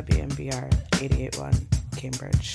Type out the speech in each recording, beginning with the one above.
WMBR 881 Cambridge.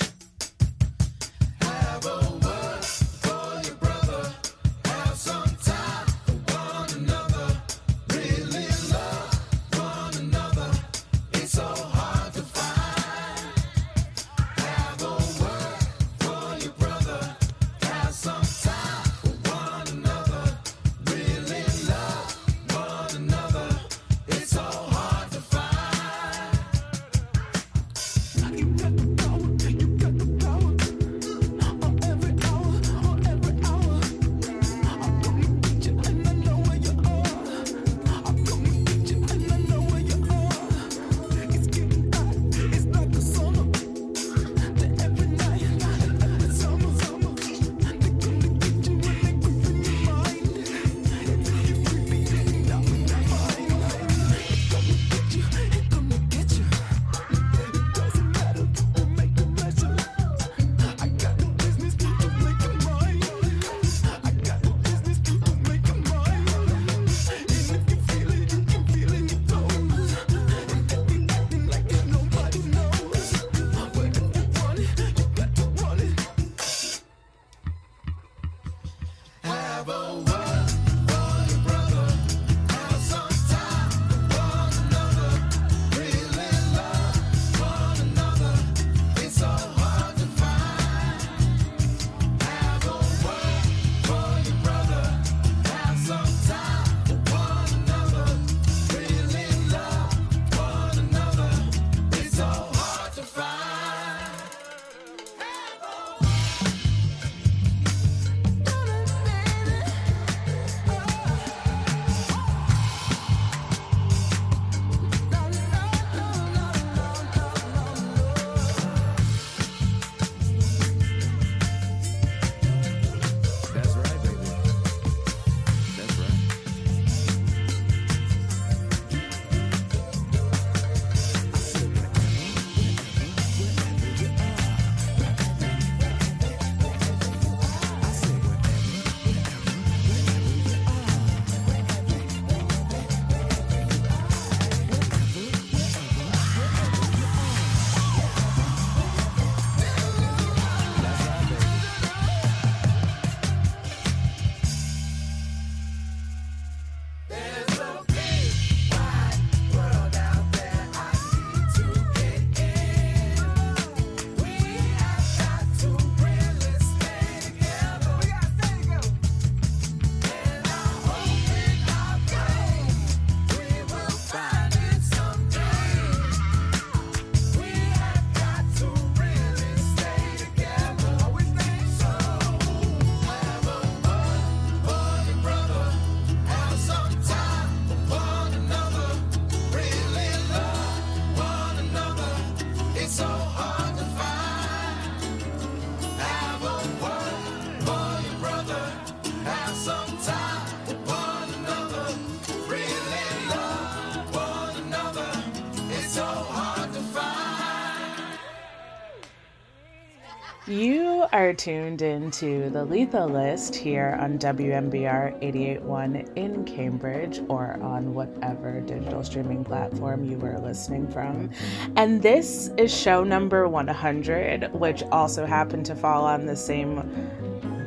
Are tuned into the Lethal List here on WMBR 881 in Cambridge or on whatever digital streaming platform you were listening from. And this is show number 100, which also happened to fall on the same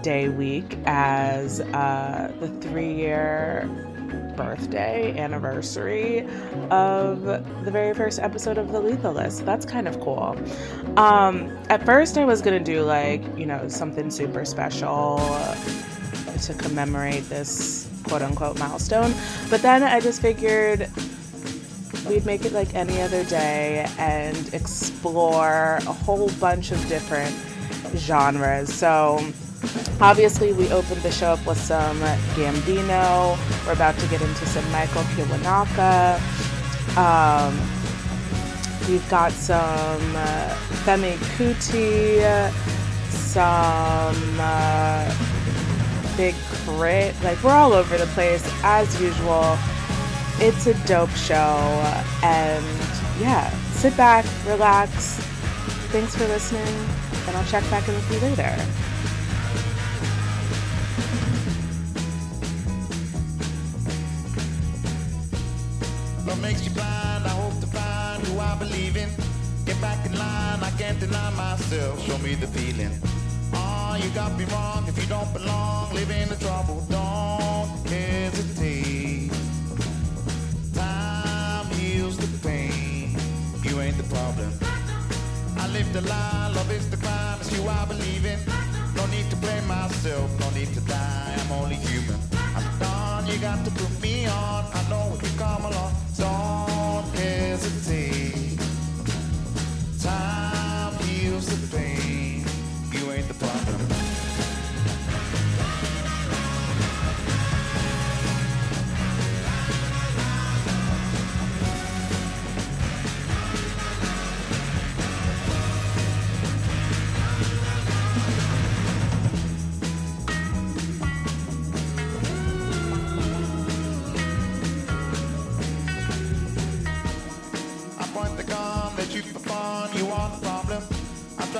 day week as uh, the three year birthday anniversary of the very first episode of the Lethal List. That's kind of cool. Um, at first, I was gonna do like, you know, something super special to commemorate this quote unquote milestone, but then I just figured we'd make it like any other day and explore a whole bunch of different genres. So, Obviously, we opened the show up with some Gambino. We're about to get into some Michael Kiwanuka. Um, we've got some uh, Femi Kuti, some uh, Big Crit. Like, we're all over the place as usual. It's a dope show. And yeah, sit back, relax. Thanks for listening, and I'll check back in with you later. Makes you blind? I hope to find who I believe in. get back in line, I can't deny myself. Show me the feeling. Oh, you got me wrong if you don't belong. Live in the trouble, don't hesitate. Time heals the pain. You ain't the problem. I live the lie, love is the crime, it's you I believe in. No need to blame myself, no need to die, I'm only human. You got to put me on. I know if you come along, don't hesitate. Time heals the pain, you ain't the problem.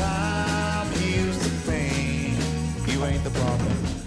Time heals the pain. You ain't the problem.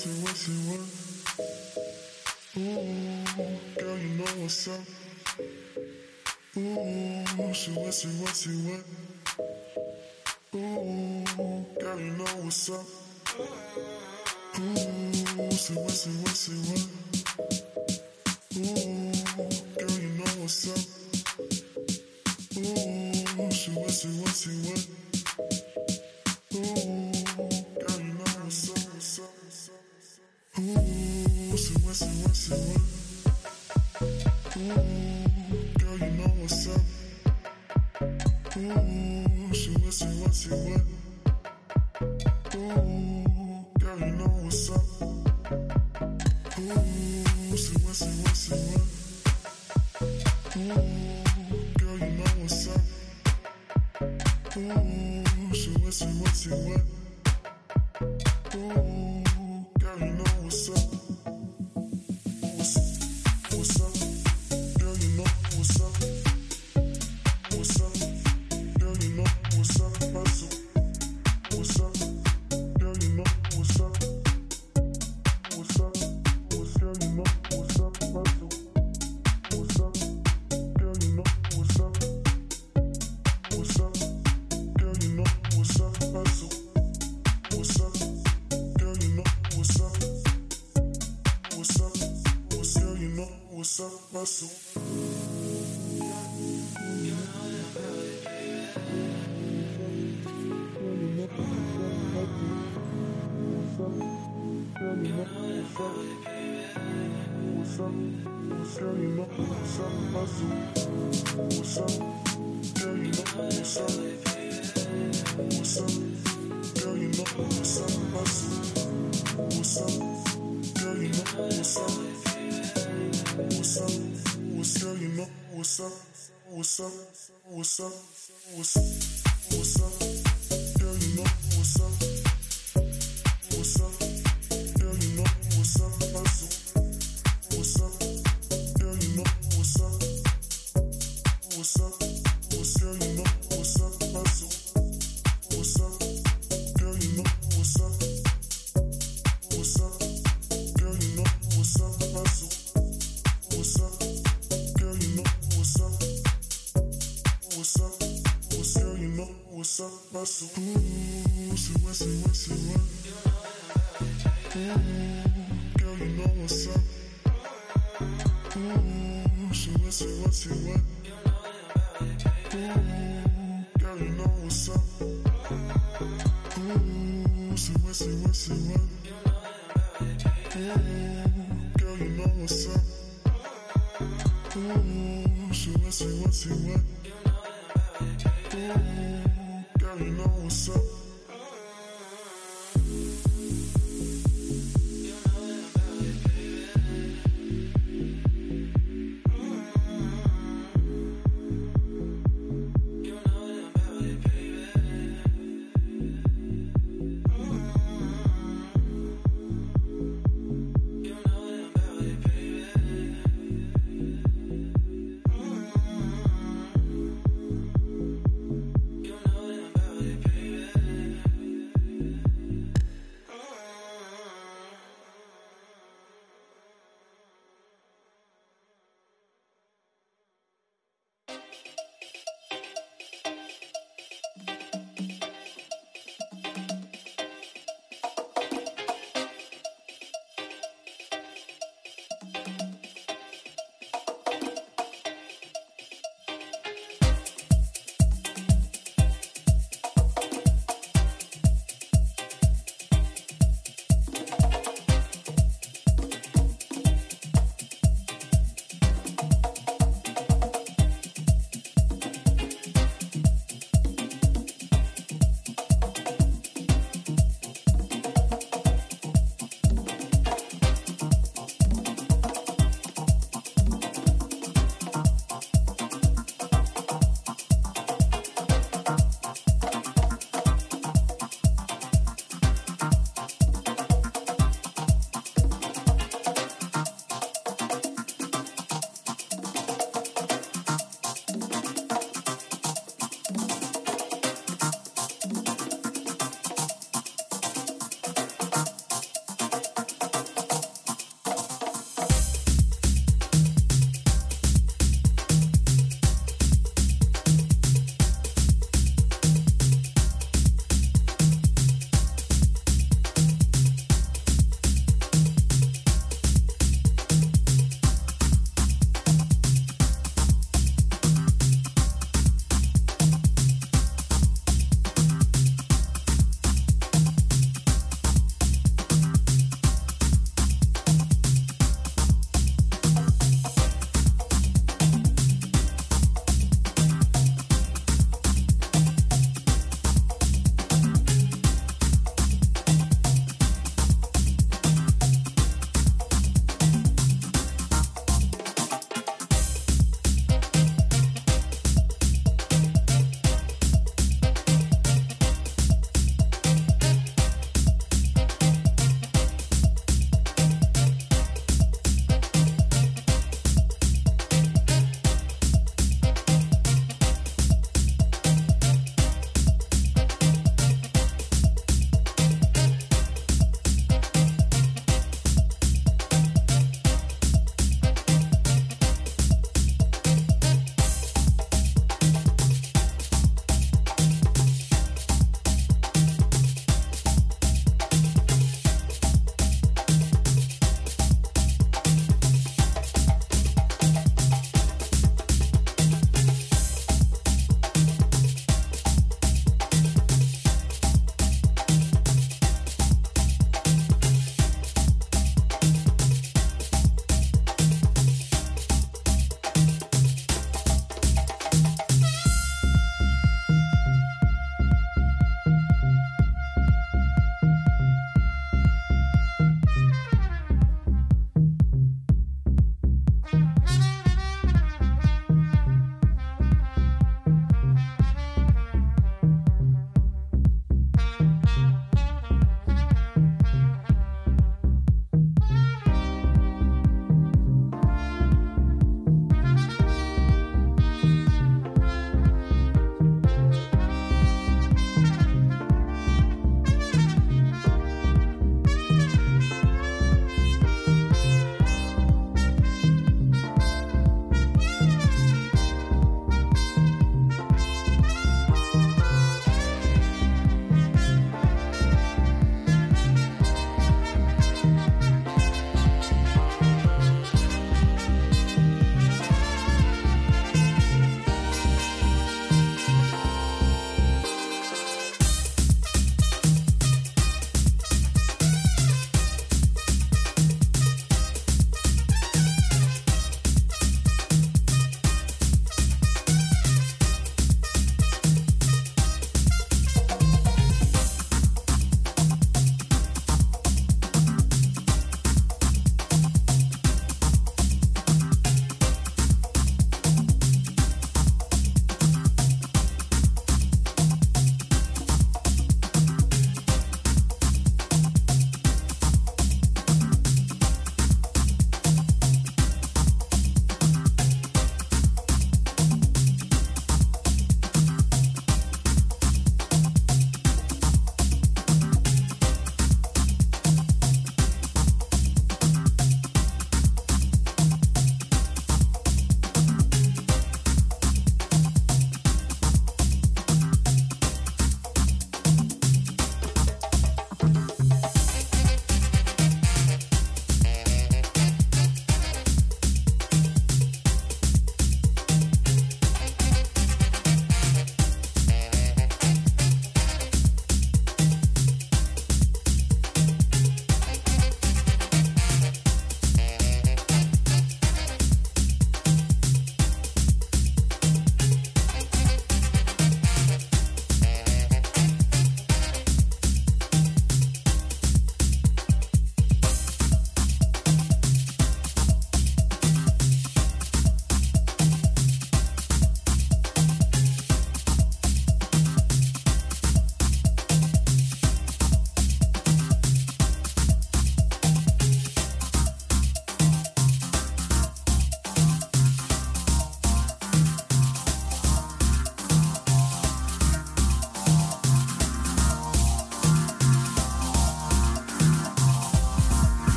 See what, see what. Ooh, girl, you know what's up. Ooh, see what, see what, see what. Ooh, girl, you know what's up. Ooh, see what, see what, see what. abrazo. Ooh, she wet, she wet, she wet. Ooh, girl, you know what's up.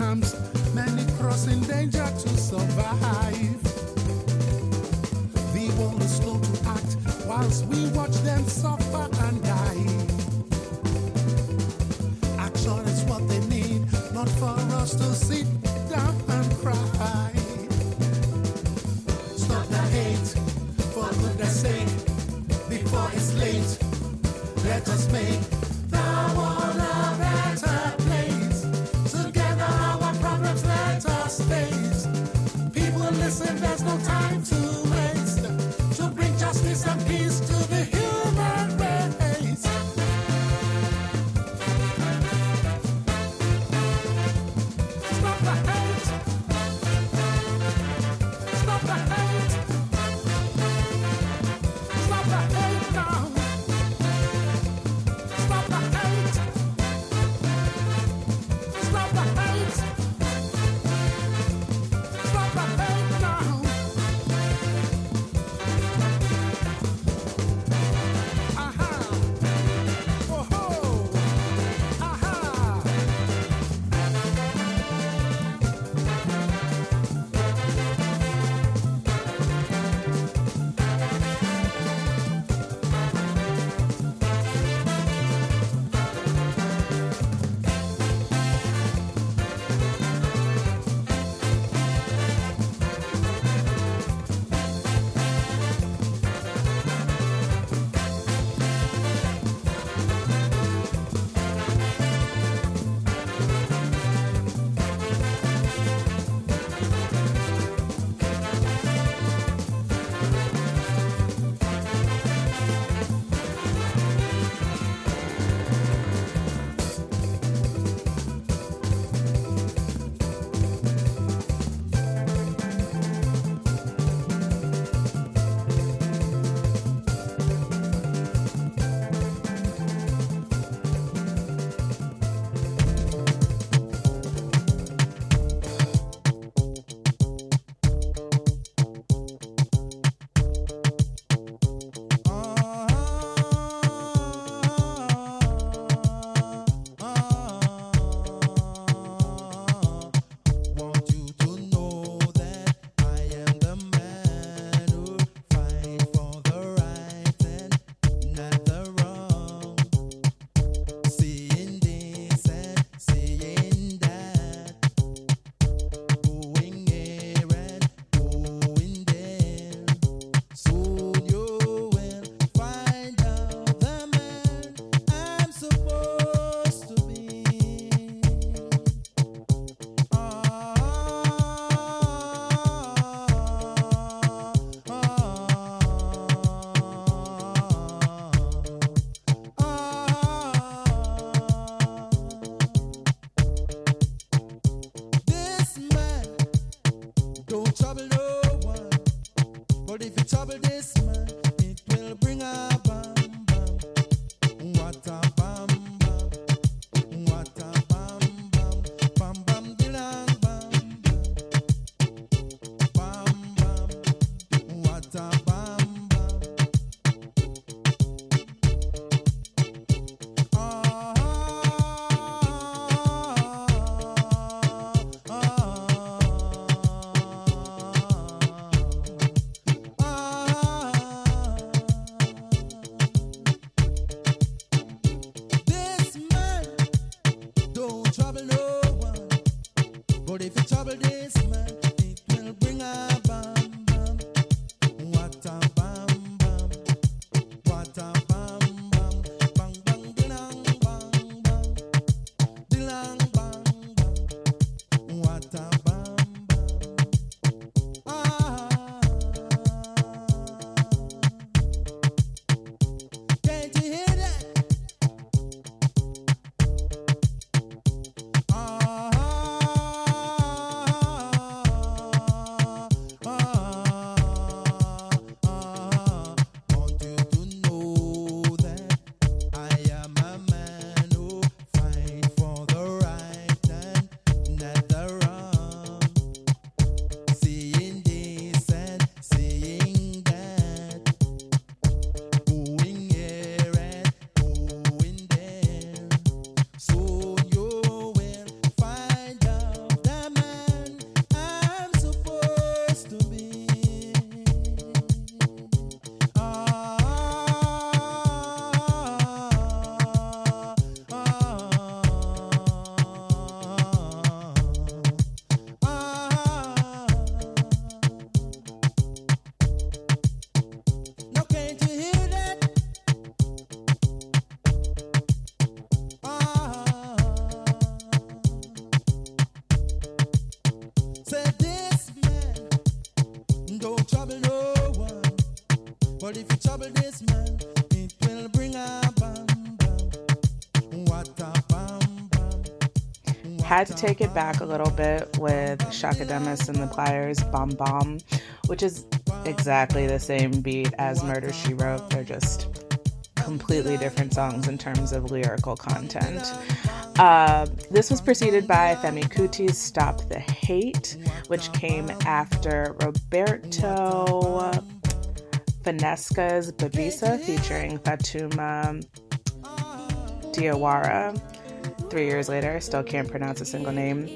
IDP trouble this man, it will bring a bam bam. What a bam bam. Had to take it back a little bit with Chaka Demus and the Pliers Bomb Bomb, which is exactly the same beat as Murder She Wrote. They're just completely different songs in terms of lyrical content. Uh, this was preceded by Femi Kuti's Stop the Hate, which came after Roberto Finesca's Babisa featuring Fatuma Diawara. Three years later, still can't pronounce a single name.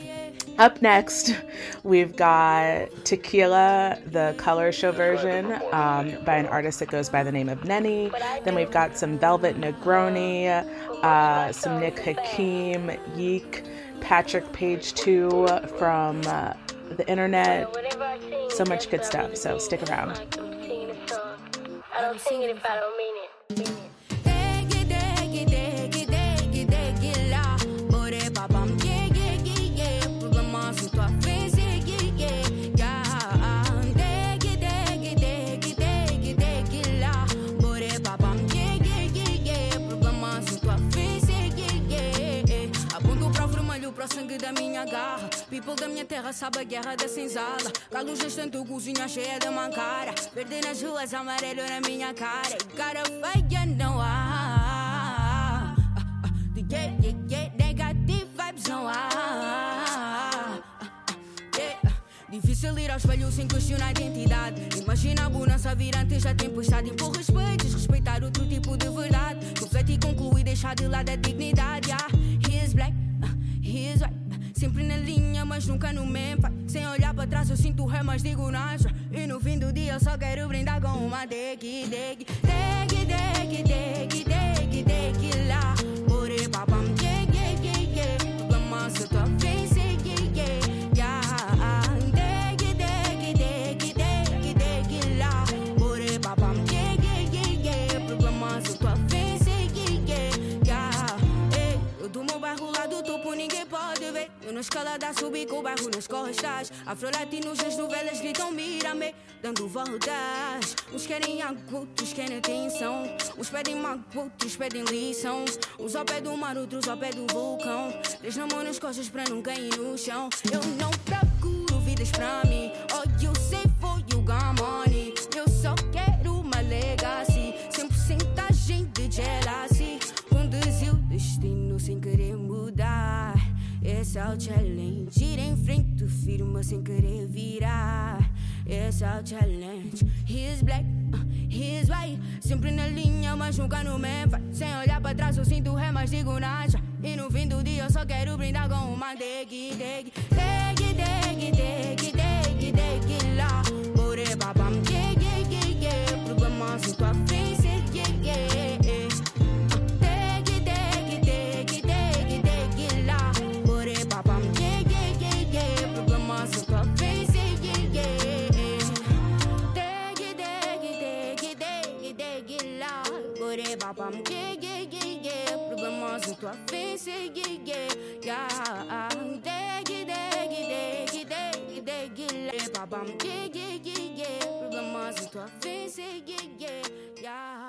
Up next, we've got Tequila, the color show version um, by an artist that goes by the name of Nenny. Then we've got some Velvet Negroni, uh, some Nick Hakim, Yeek, Patrick Paige 2 from uh, the internet. So much good stuff, so stick around. I don't sing it if I don't mean it. Pro sangue da minha garra People da minha terra sabe a guerra da senzala Galo gestando cozinha cheia de mancara Verde nas ruas, amarelo na minha cara E cara feia não há Yeah, yeah, yeah, negative vibes não há. Difícil ir ao espelho sem questionar a identidade. Imagina a bonança vir antes da tempestade. Impor respeito, respeitar outro tipo de verdade. Refletir, concluir, deixar de lado a dignidade. Yeah. He is black, white. Sempre na linha, mas nunca no mesmo. Sem olhar para trás, eu sinto ré, mas digo nada. E no fim do dia, eu só quero brindar com uma deg, deg, deg, deg, deg, na escalada subi com o bairro nas costas. Afro-latinos nas novelas gritam mira-me, dando voltas. Uns querem água, outros querem atenção. Uns pedem mágoa, outros pedem lição. Uns ao pé do mar, outros ao pé do vulcão. Três na mão nas costas pra não cair no chão. Eu não procuro vidas pra mim. Oh, you say for you got money. Eu só quero uma legacy. Sem porcentagem de jealousy. Conduzir o destino sem querer. O challenge. Ir em frente, firma sem querer virar. É o challenge. He is black, uh, he is white. Sempre na linha, mas nunca no mesmo. Sem olhar pra trás, eu sinto ré, mas digo nada. E no fim do dia, eu só quero brindar com uma deg, deg, deg, deg, deg, deg, deg, lá. Bore, babam, yeah, yeah, yeah, yeah. Problema, sem tua tua lá. Babam, yeah, yeah, yeah, yeah. Problema, tua face, yeah, yeah, yeah.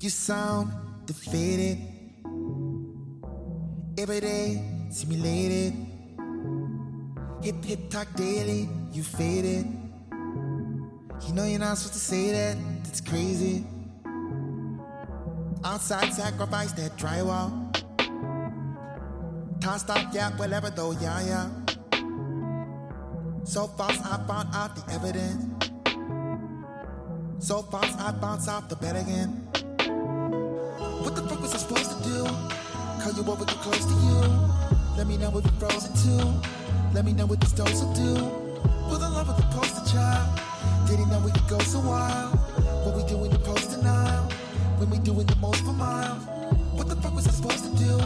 You sound defeated. Every day, simulated. Hip hip talk daily, you faded. You know you're not supposed to say that, that's crazy. Outside, sacrifice that drywall. Tossed off, yeah, whatever though, yeah, yeah. So false, I found out the evidence. So false, I bounce off the bed again. What the fuck was I supposed to do? Call you over, get close to you. Let me know if you're frozen too. Let me know what this dose will do. With the love of the poster child. Did he know we could go so wild? What we do in the post denial? When we doing the most for miles? What the fuck was I supposed to do?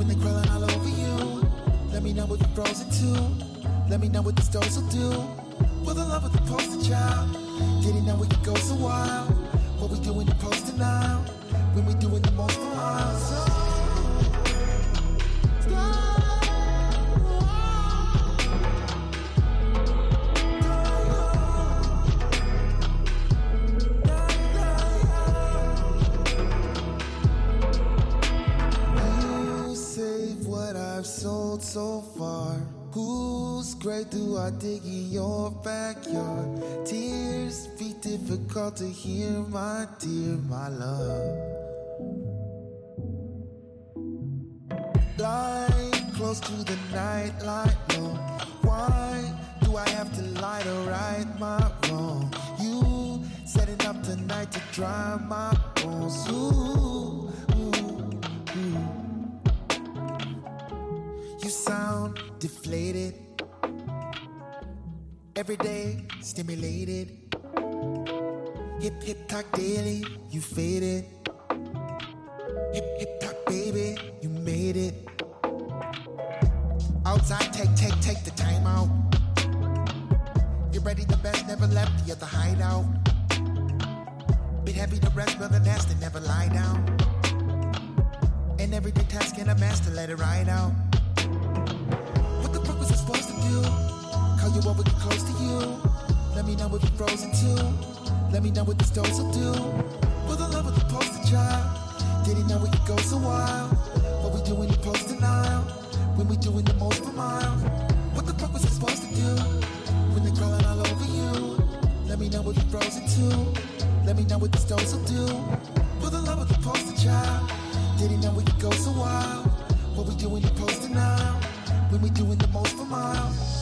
When they crawling all over you. Let me know if you're frozen too. Let me know what this dose will do. With the love of the poster child. Did he know we could go so wild? What we doing the posting now? When we doing the most for miles? Do I dig in your backyard? Tears be difficult to hear, my dear, my love. Lie close to the night light low. Why do I have to lie to right my wrong? You setting up tonight to dry my bones. Ooh, ooh, ooh. You sound deflated. Every day stimulated. Hip hip talk daily, you faded. Hip hip talk baby, you made it. Outside, take take take the time out. Get ready, the best never left you're the other hideout. Bit heavy the rest, but the nest and never lie down. And everyday task in a master, let it ride out. What the fuck was I supposed to do? Call you over, get close to you. Let me know if you're frozen too. Let me know what this dose will do. For the love of the poster child. Didn't know we could go so wild. What we doing the post denial. When we doing the most for miles. What the fuck was I supposed to do? When they're crawling all over you. Let me know if you're frozen too. Let me know what this dose will do. For the love of the poster child. Didn't know we could go so wild. What we doing the post denial. When we doing the most for miles.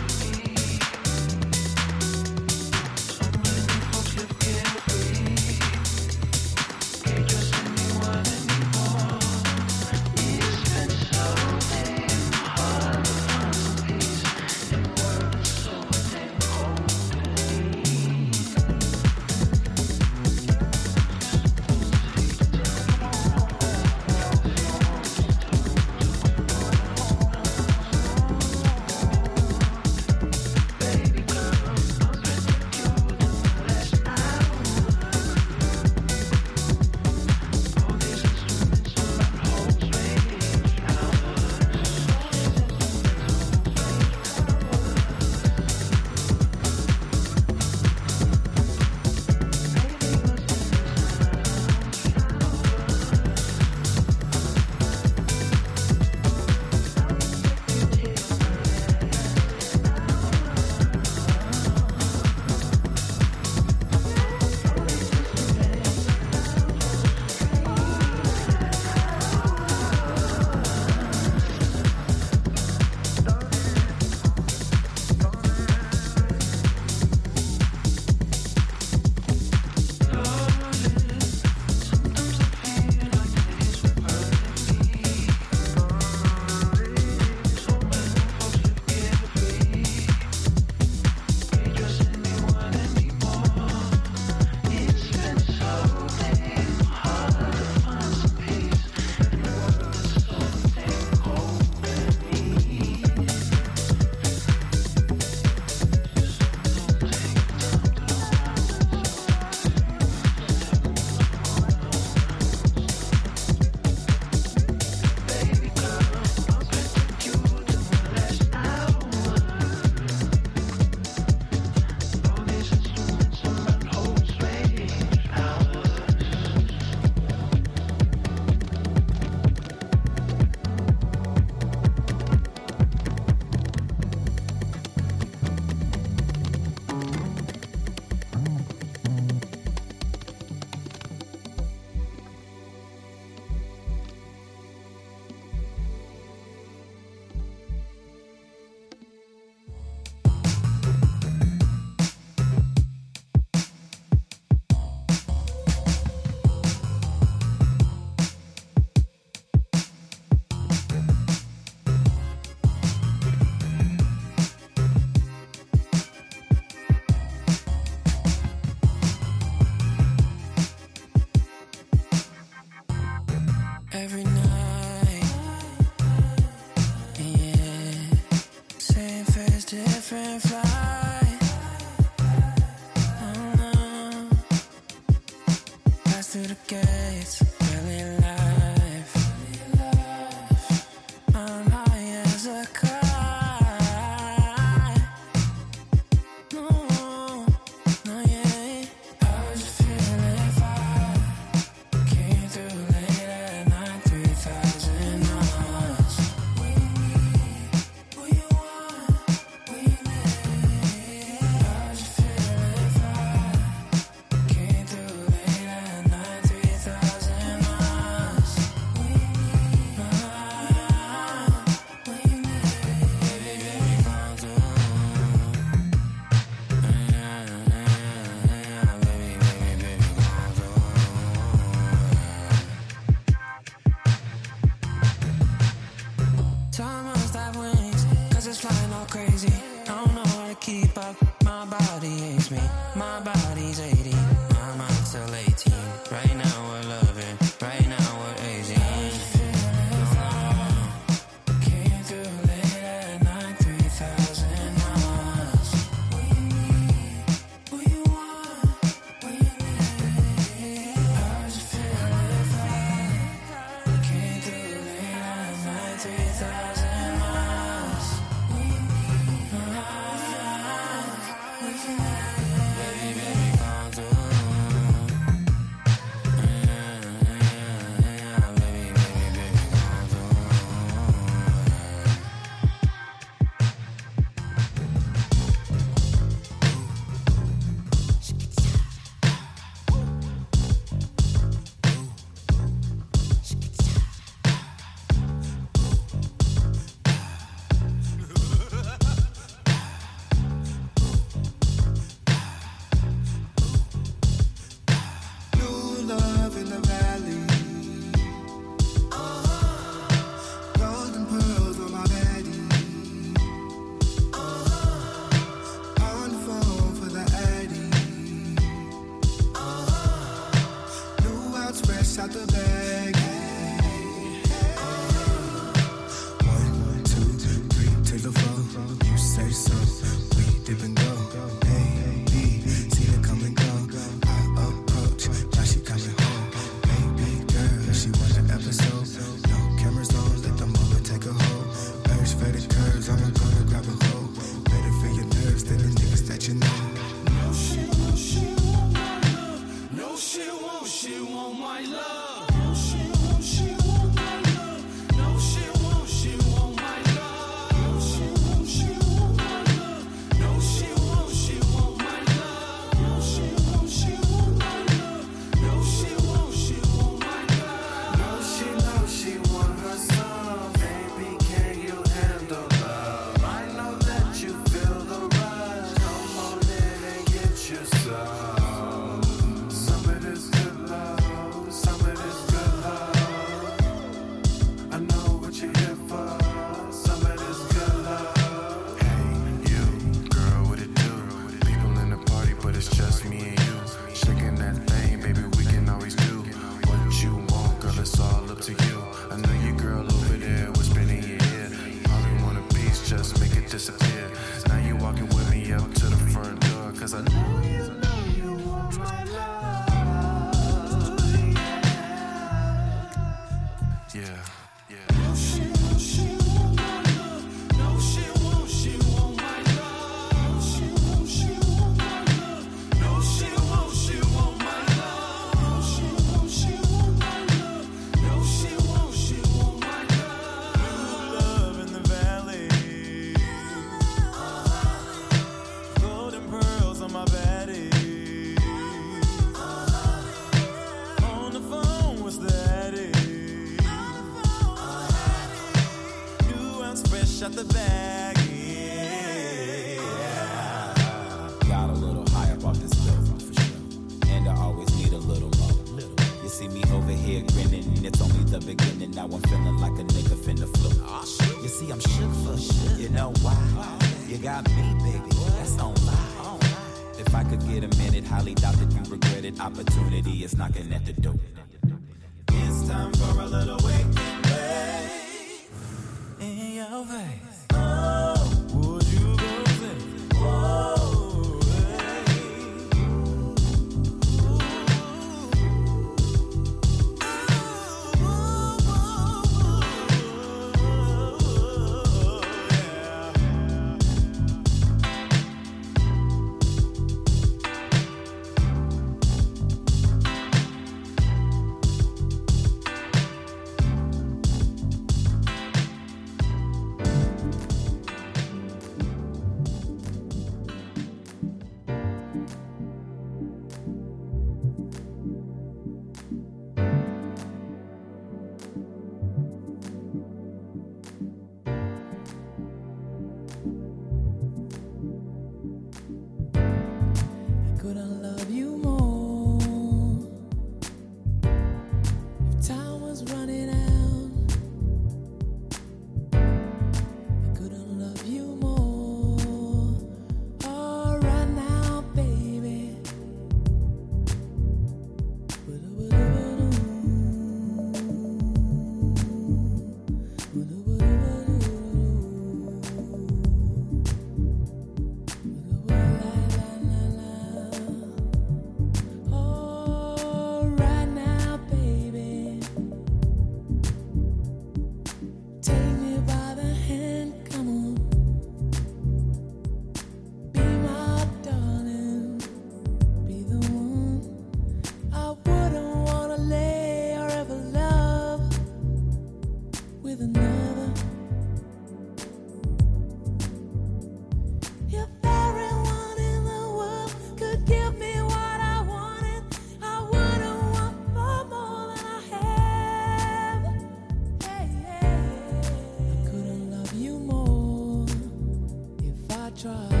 Tried.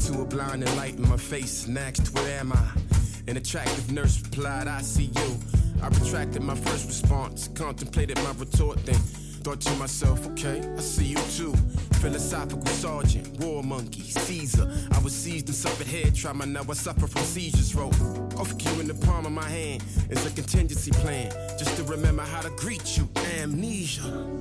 To a blinding light in my face asked, Where am I? An attractive nurse replied, I see you. I retracted my first response, contemplated my retort, then thought to myself, Okay, I see you too. Philosophical sergeant, war monkey, Caesar. I was seized and suffered head trauma, now I suffer from seizures. Wrote, off you in the palm of my hand is a contingency plan, just to remember how to greet you. Amnesia.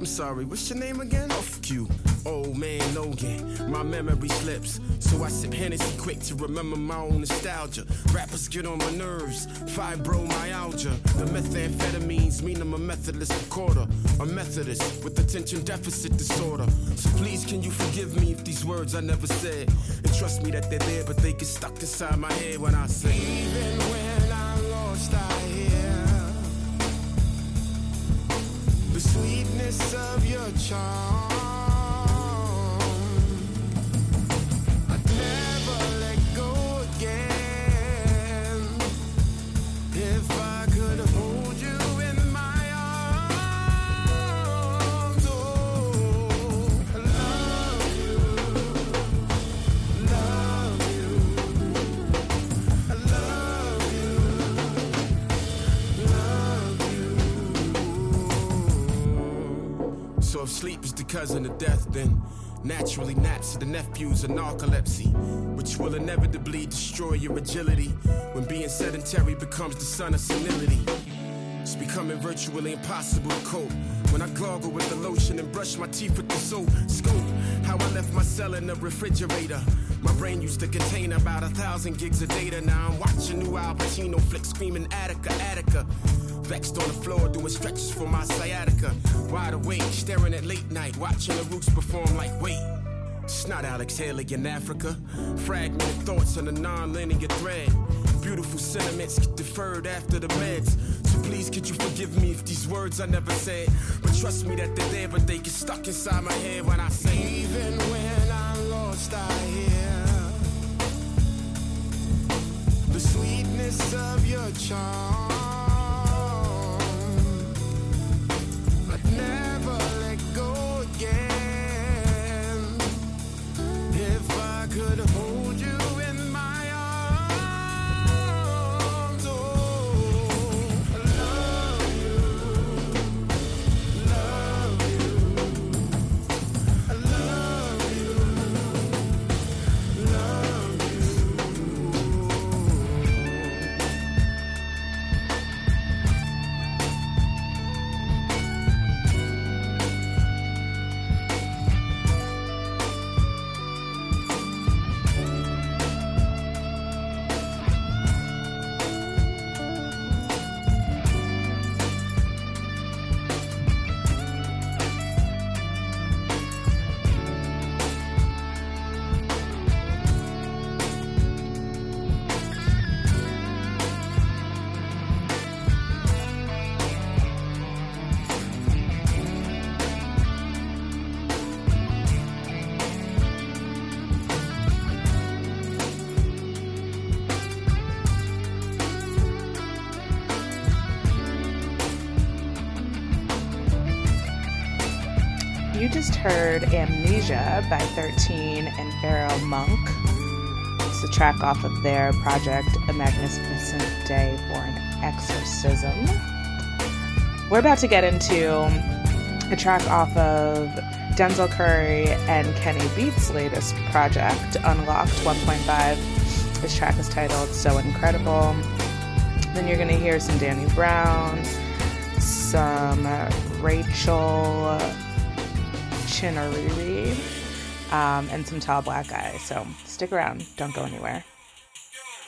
I'm sorry, what's your name again? Oh, Off you, old man Logan. My memory slips, so I sip Hennessy quick to remember my own nostalgia. Rappers get on my nerves, fibromyalgia. The methamphetamines mean I'm a Methodist recorder, a Methodist with attention deficit disorder. So please, can you forgive me if these words I never said? And trust me that they're there, but they get stuck inside my head when I say, Even when of sleep is the cousin of death, then naturally naps are the nephews of narcolepsy, which will inevitably destroy your agility when being sedentary becomes the son of senility. It's becoming virtually impossible to cope. When I gargle with the lotion and brush my teeth with the soap, scope how I left my cell in the refrigerator. My brain used to contain about a thousand gigs of data. Now I'm watching new Al Pacino flick, screaming Attica, Attica. Vexed on the floor, doing stretches for my sciatica. Wide awake, staring at late night, watching the roots perform like, wait. It's not Alex Haley in Africa. Fragmented thoughts on a non-linear thread. Beautiful sentiments get deferred after the meds. So please, could you forgive me if these words I never said? But trust me that they're there, but they get stuck inside my head when I say, Even when I'm lost, I hear the sweetness of your charm. Heard Amnesia by 13 and Pharoahe Monch. It's a track off of their project A Magnificent Day for an Exorcism. We're about to get into a track off of Denzel Curry and Kenny Beats' latest project, Unlocked 1.5. This track is titled So Incredible. Then you're going to hear some Danny Brown, some Rachel Chinouriri, um, and some Tall Black Guy. So stick around. Don't go anywhere.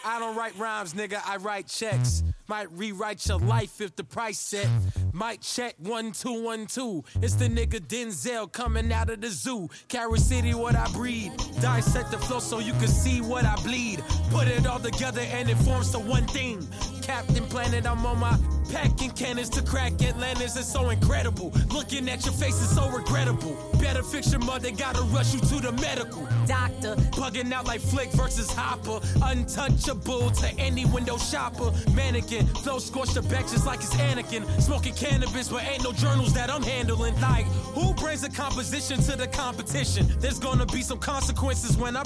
I don't write rhymes, nigga, I write checks. Might rewrite your life if the price set. Might check one, two, one, two. It's the nigga Denzel coming out of the zoo. Carol City, what I breed. Dissect the flow so you can see what I bleed. Put it all together and it forms the one thing. Captain Planet, I'm on my packing cannons to crack Atlantis. It's so incredible. Looking at your face is so regrettable. Better fix your mother, gotta rush you to the medical. Doctor, bugging out like Flik versus Hopper. Untouchable to any window shopper. Mannequin, flow scorched the back just like it's Anakin. Smoking cannabis, but ain't no journals that I'm handling. Like, who brings a composition to the competition? There's gonna be some consequences when I.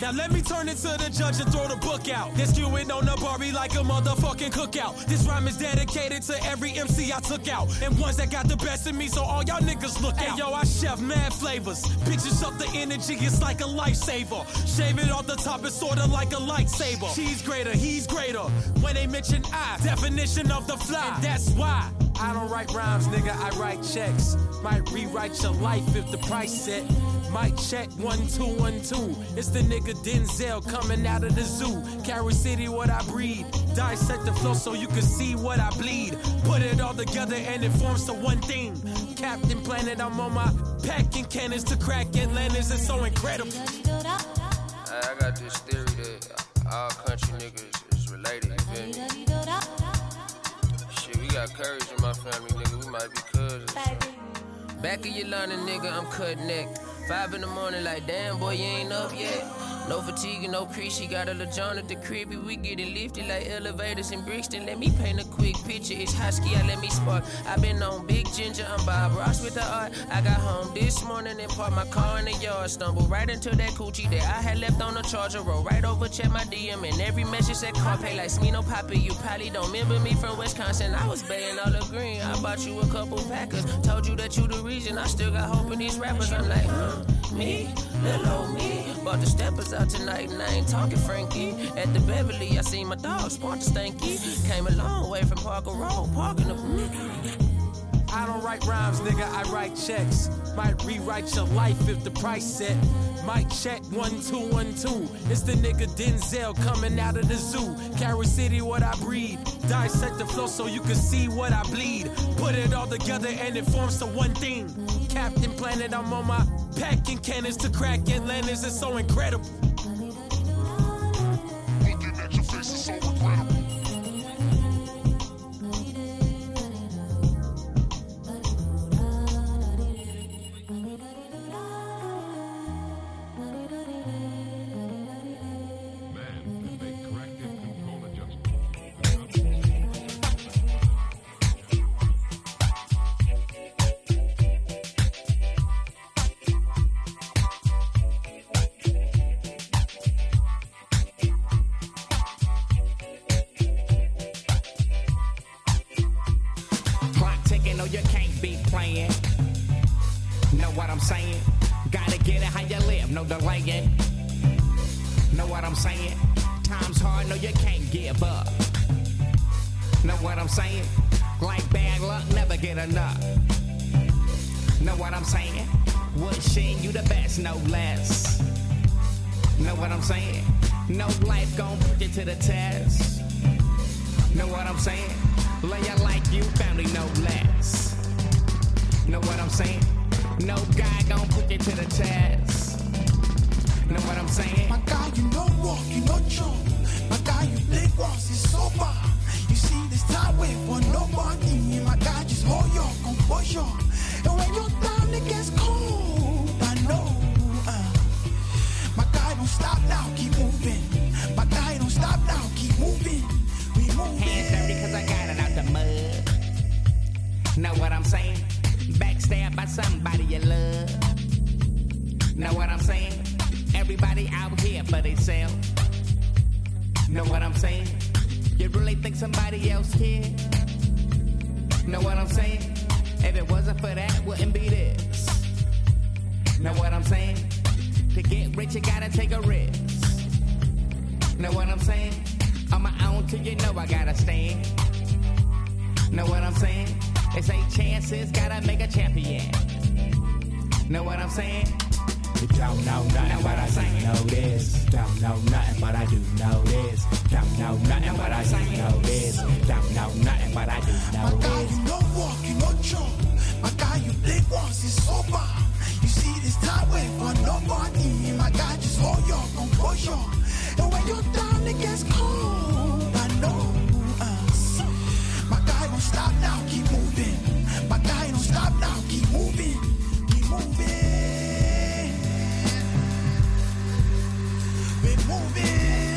Now let me turn it to the judge and throw the book out. This skewing on the Barbie like a motherfucking cookout. This rhyme is dedicated to every MC I took out. And ones that got the best of me, so all y'all niggas look out. Hey, yo, I chef mad flavors. Bitches up the energy, it's like a lifesaver. Shave it off the top, it's sorta like a lightsaber. She's greater, he's greater. When they mention I, definition of the fly. And that's why. I don't write rhymes, nigga, I write checks. Might rewrite your life if the price set. Might check one, two, one, two. It's the nigga Denzel coming out of the zoo. Carol City, what I breed. Dissect the flow so you can see what I bleed. Put it all together and it forms the one thing. Captain Planet, I'm on my packing cannons to crack Atlantis. It's so incredible. I got this theory that all country niggas is related, you feel me? Shit, we got courage in my family, nigga. We might be cousins. Back of your line, nigga, I'm cut neck. Five in the morning, like, damn, boy, you ain't up yet. No fatigue no crease, she got a little John at the crib. We getting lifted like elevators in Brixton. Let me paint a quick picture. It's husky, I let me spark. i been on Big Ginger, I'm Bob Ross with the art. I got home this morning and parked my car in the yard. Stumbled right into that coochie that I had left on the charger. Roll right over, check my DM, and every message said Carpe like Smino Poppy. You probably don't remember me from Wisconsin. I was baying all the green. I bought you a couple Packers. Told you that you the reason. I still got hope in these rappers. I'm like, huh? Me, little old me. Bought the steppers out tonight and I ain't talking Frankie. At the Beverly, I seen my dog sport the stanky. Came a long way from Parker Road, parking the. I don't write rhymes, nigga, I write checks. Might rewrite your life if the price set. Might check one, two, one, two. It's the nigga Denzel coming out of the zoo. Carol City, what I breed. Dissect the flow so you can see what I bleed. Put it all together and it forms the one thing. Captain Planet, I'm on my packing cannons to crack Atlantis. It's so incredible. Know what I'm saying? Backstabbed by somebody you love. Know what I'm saying? Everybody out here for themselves. Know what I'm saying? You really think somebody else care? Know what I'm saying? If it wasn't for that, wouldn't be this. Know what I'm saying? To get rich, you gotta take a risk. Know what I'm saying? On my own till you know I gotta stand. Know what I'm saying? They say chances gotta make a champion. Know what I'm saying? You don't know nothing, but I do know this. Don't know nothing, but I do know this. Don't know nothing, but I do know this. Don't know nothing, but I do know My guy, you no walk, you no jump. My guy, you blink once, it's over. You see this time wait for nobody. My guy, just hold your composure. And when you're down, it gets cold. Stop now, keep moving. My guy, don't stop now, keep moving. Keep moving. We're moving.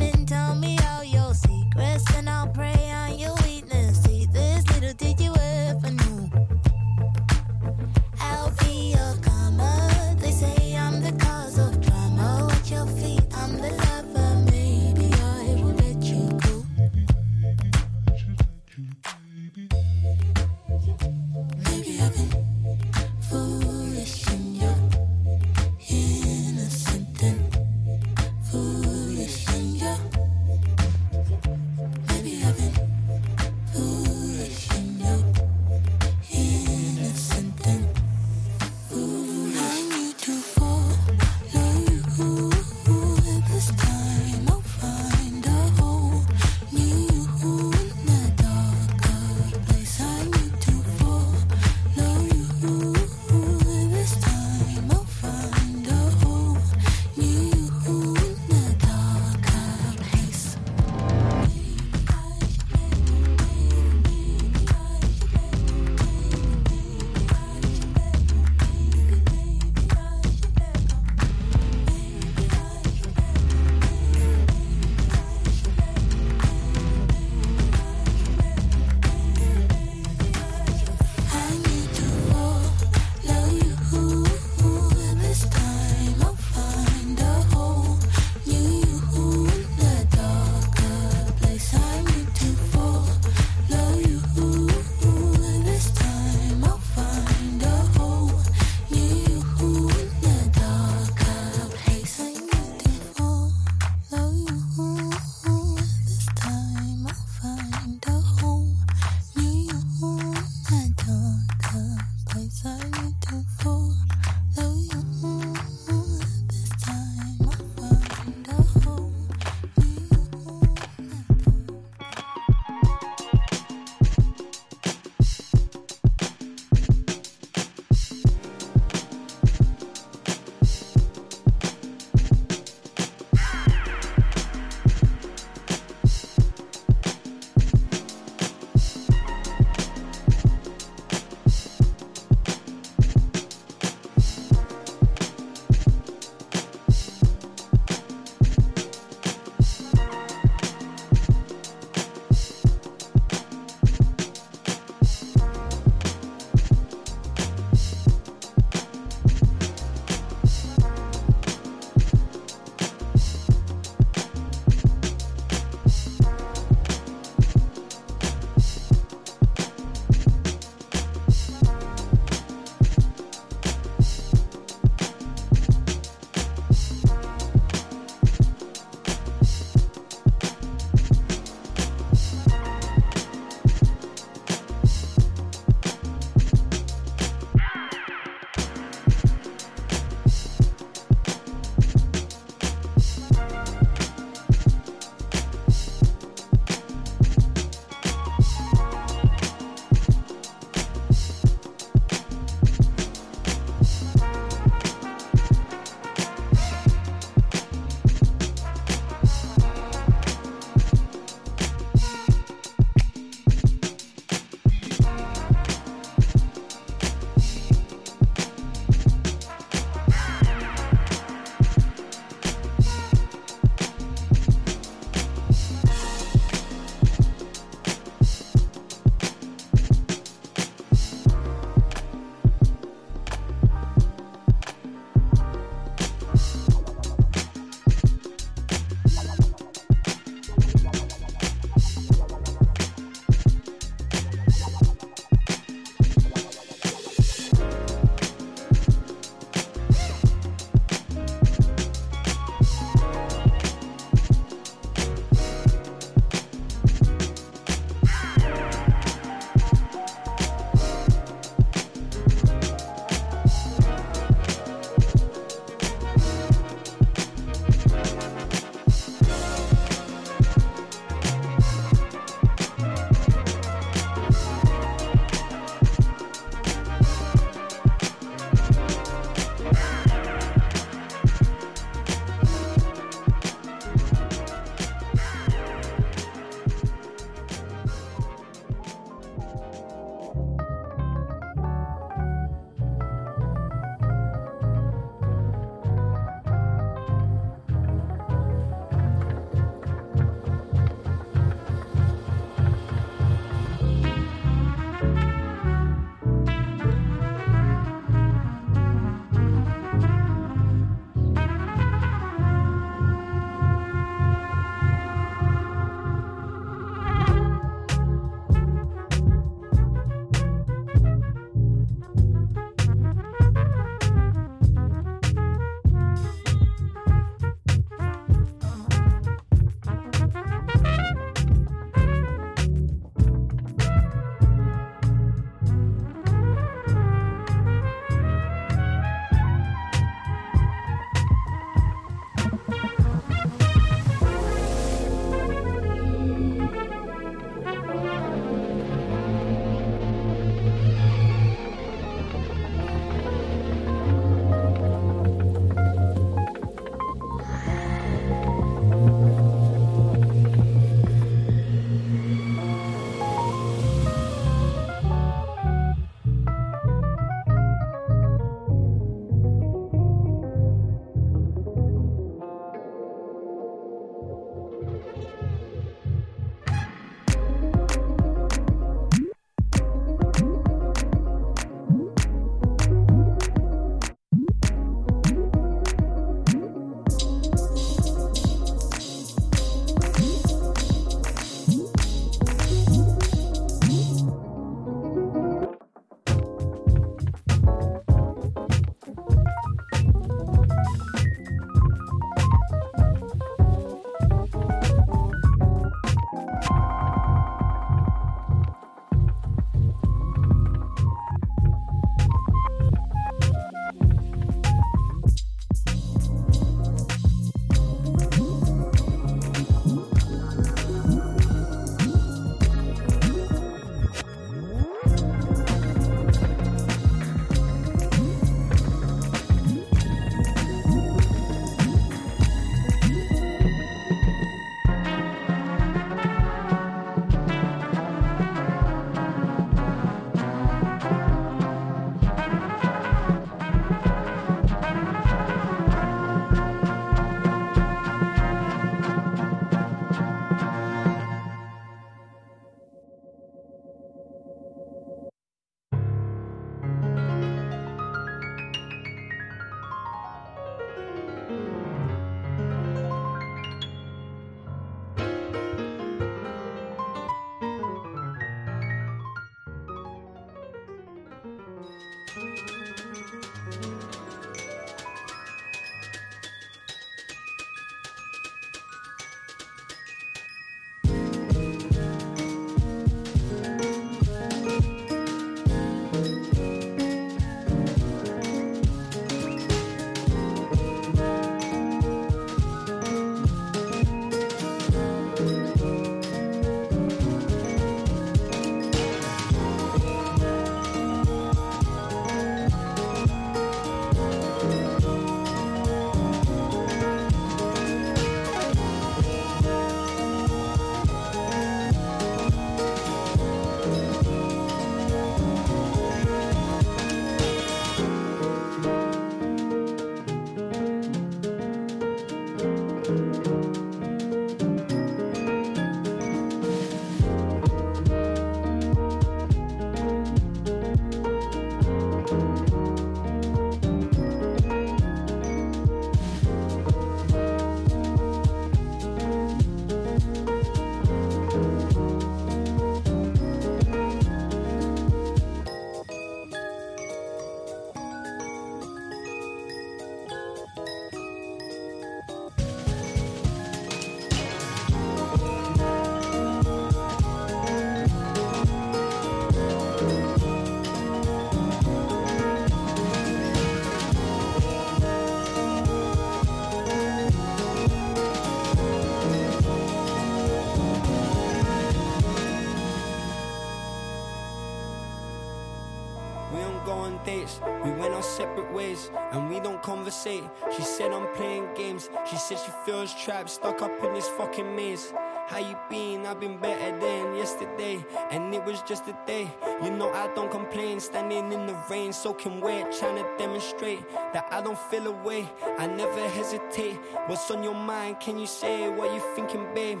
We went our separate ways, and we don't conversate. She said I'm playing games, she said she feels trapped, stuck up in this fucking maze. How you been? I've been better than yesterday, and it was just a day. You know I don't complain, standing in the rain, soaking wet, trying to demonstrate that I don't feel away. I never hesitate. What's on your mind? Can you say what you thinking, babe?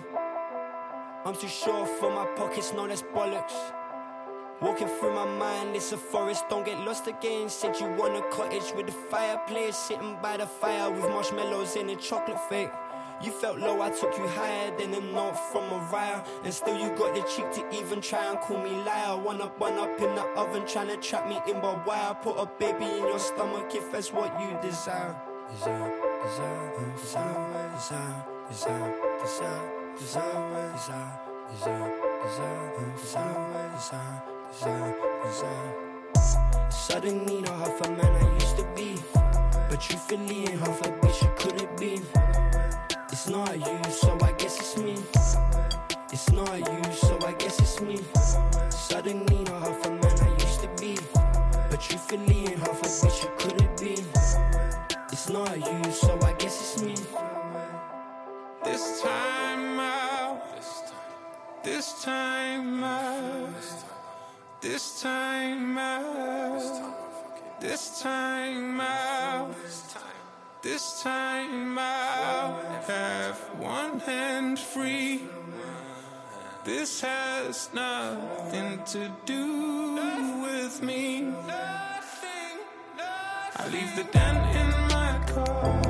I'm too short for my pockets, no, that's bollocks. Walking through my mind, it's a forest, don't get lost again. Said you want a cottage with a fireplace, sitting by the fire with marshmallows and a chocolate fake. You felt low, I took you higher than a note from Mariah. And still you got the cheek to even try and call me liar. One up, one up in the oven, trying to trap me in barbed wire. Put a baby in your stomach if that's what you desire. Desire, desire, desire, desire, desire, desire, desire, desire, desire, desire, desire, desire, Suddenly, not half a man I used to be. But truthfully, ain't half a bitch you could have been. It's not you, so I guess it's me. It's not you, so I guess it's me. Suddenly, not half a man I used to be. But truthfully, ain't half a bitch you could have been. It's not you, so I guess it's me. This time out. This time out. This time out. This time out. This time I'll have one hand free. This has nothing to do with me. I leave the dent in my car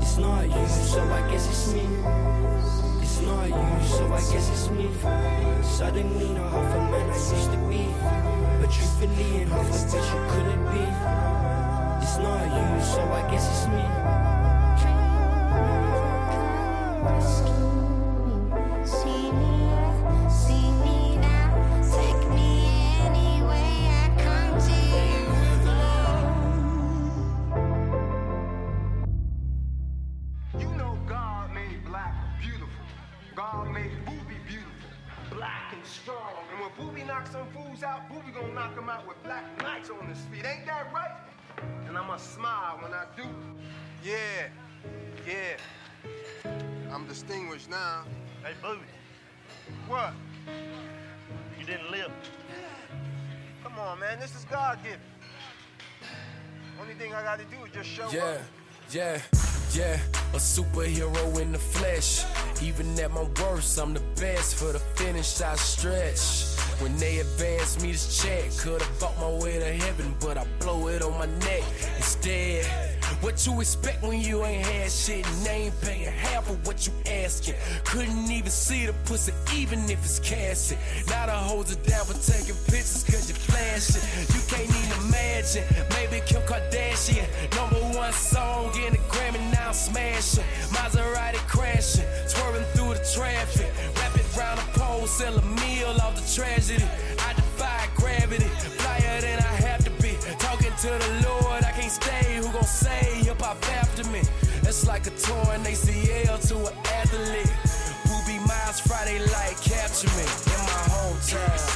It's not you, so I guess it's me. It's not you, so I guess it's me. Suddenly, not half a man I used to be. But truthfully, ain't half a bitch you couldn't be. It's not you, so I guess it's me. Some fools out, Boobie gonna knock them out with black knights on his feet. Ain't that right? And I'ma smile when I do. Yeah, yeah. I'm distinguished now. Hey, Booty, What? you didn't live. Come on, man. This is God given. Only thing I gotta do is just show Yeah, up. yeah, yeah. A superhero in the flesh. Even at my worst, I'm the best. For the finish, I stretch. When they advance me this check, could've bought my way to heaven, but I blow it on my neck instead. What you expect when you ain't had shit and ain't paying half of what you asking? Couldn't even see the pussy, even if it's casting. Now the hoes are down for taking pictures cause you flashing. You can't even imagine. Maybe Kim Kardashian, number one song in the Grammy, now smashing. Maserati crashing, swerving through the traffic. Round the pole, sell a meal off the tragedy. I defy gravity, flyer than I have to be. Talking to the Lord, I can't stay. Who gon' say hop after me? It's like a torn ACL to an athlete. Boobie Miles Friday light capture me in my hometown.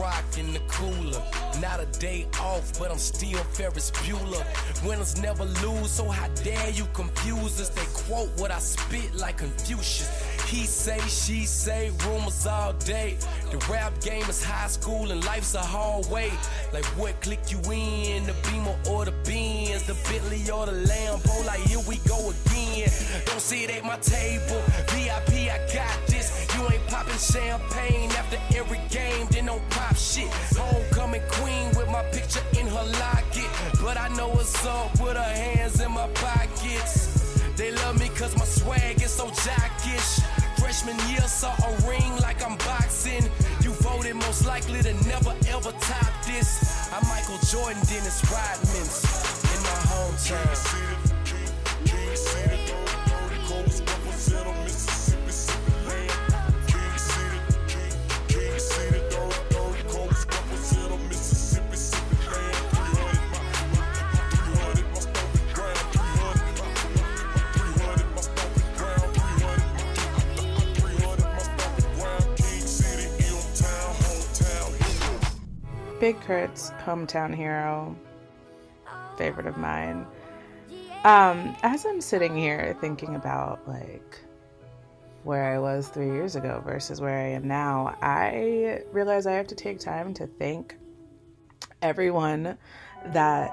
Rock in the cooler. Not a day off, but I'm still Ferris Bueller. Winners never lose, so how dare you confuse us? They quote what I spit like Confucius. He say, she say, rumors all day. The rap game is high school and life's a hallway. Like what click you in, the Beamer or the Benz, the Bentley or the Lambo. Like here we go again. Don't sit at my table. VIP, I got this. You ain't popping champagne after every game, then don't pop shit. Homecoming queen with my picture in her locket. But I know what's up with her hands in my pockets. They love me cause my swag is so jockish. Freshman year saw a ring like I'm boxing. You voted most likely to never ever top this. I'm Michael Jordan, Dennis Rodman's in my hometown. Big K.R.I.T.'s hometown hero, favorite of mine. Um, as I'm sitting here thinking about like where I was three years ago versus where I am now, I realize I have to take time to thank everyone that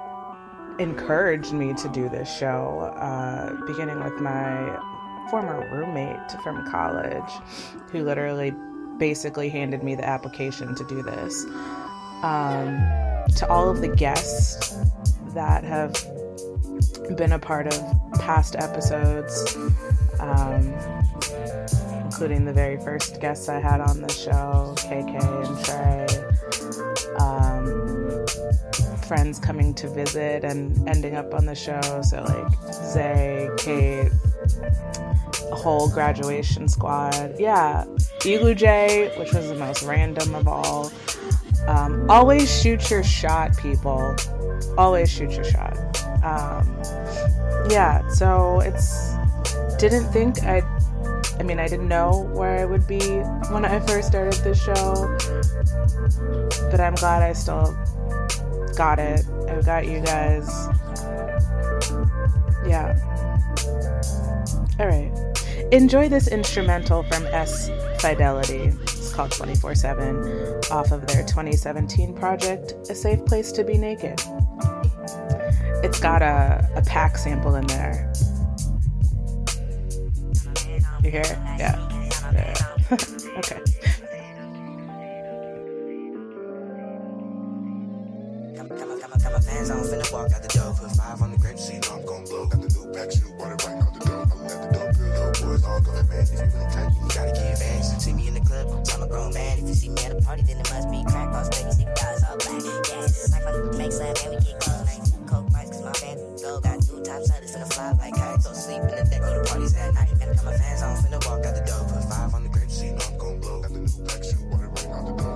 encouraged me to do this show, uh, beginning with my former roommate from college, who literally basically handed me the application to do this. Um, to all of the guests that have been a part of past episodes, um, including the very first guests I had on the show, KK and Trey. Um, friends coming to visit and ending up on the show. So, like Zay, Kate, whole graduation squad. Yeah, Igloo J, which was the most random of all. Um, always shoot your shot, people. Always shoot your shot. Um, yeah, so it's. Didn't think I'd. I mean, I didn't know where I would be when I first started this show, but I'm glad I still got it. I've got you guys. Yeah. All right. Enjoy this instrumental from S Fidelity. Called 24 7 off of their 2017 project, A Safe Place to Be Naked. It's got a, a pack sample in there. You hear it? Yeah. yeah. okay. Finna walk out the door. Put five on the grape seat, I'm gon' blow. Got the new it right out the door. I the little boys all. Man, if you you gotta me in the I'm a grown man. If you see me at a party, then it must be crack. See guys all black. Yeah, like my make slap, and we get close. Like coke bites, cause my band go. Got two top sellers finna fly like kites. Go sleep in the deck, go to parties at night. Man, got my fans on, finna walk out the door. Put five on the grape seat, I'm gon' blow. Got the new shoe, bought it right out the.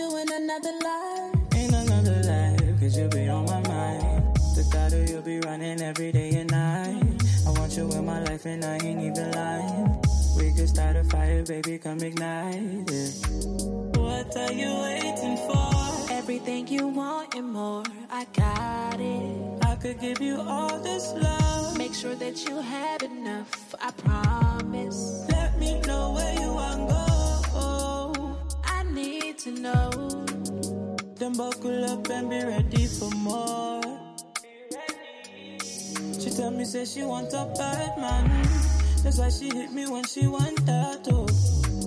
You in another life. In another life, cause you be on my mind. The thought of you'll be running every day and night. I want you in my life and I ain't even lying. We could start a fire, baby, come ignite it. What are you waiting for? Everything you want and more, I got it. I could give you all this love. Make sure that you have enough, I promise. Let me to know. Then buckle up and be ready for more. She tell me say she want a bad man. That's why she hit me when she want that too.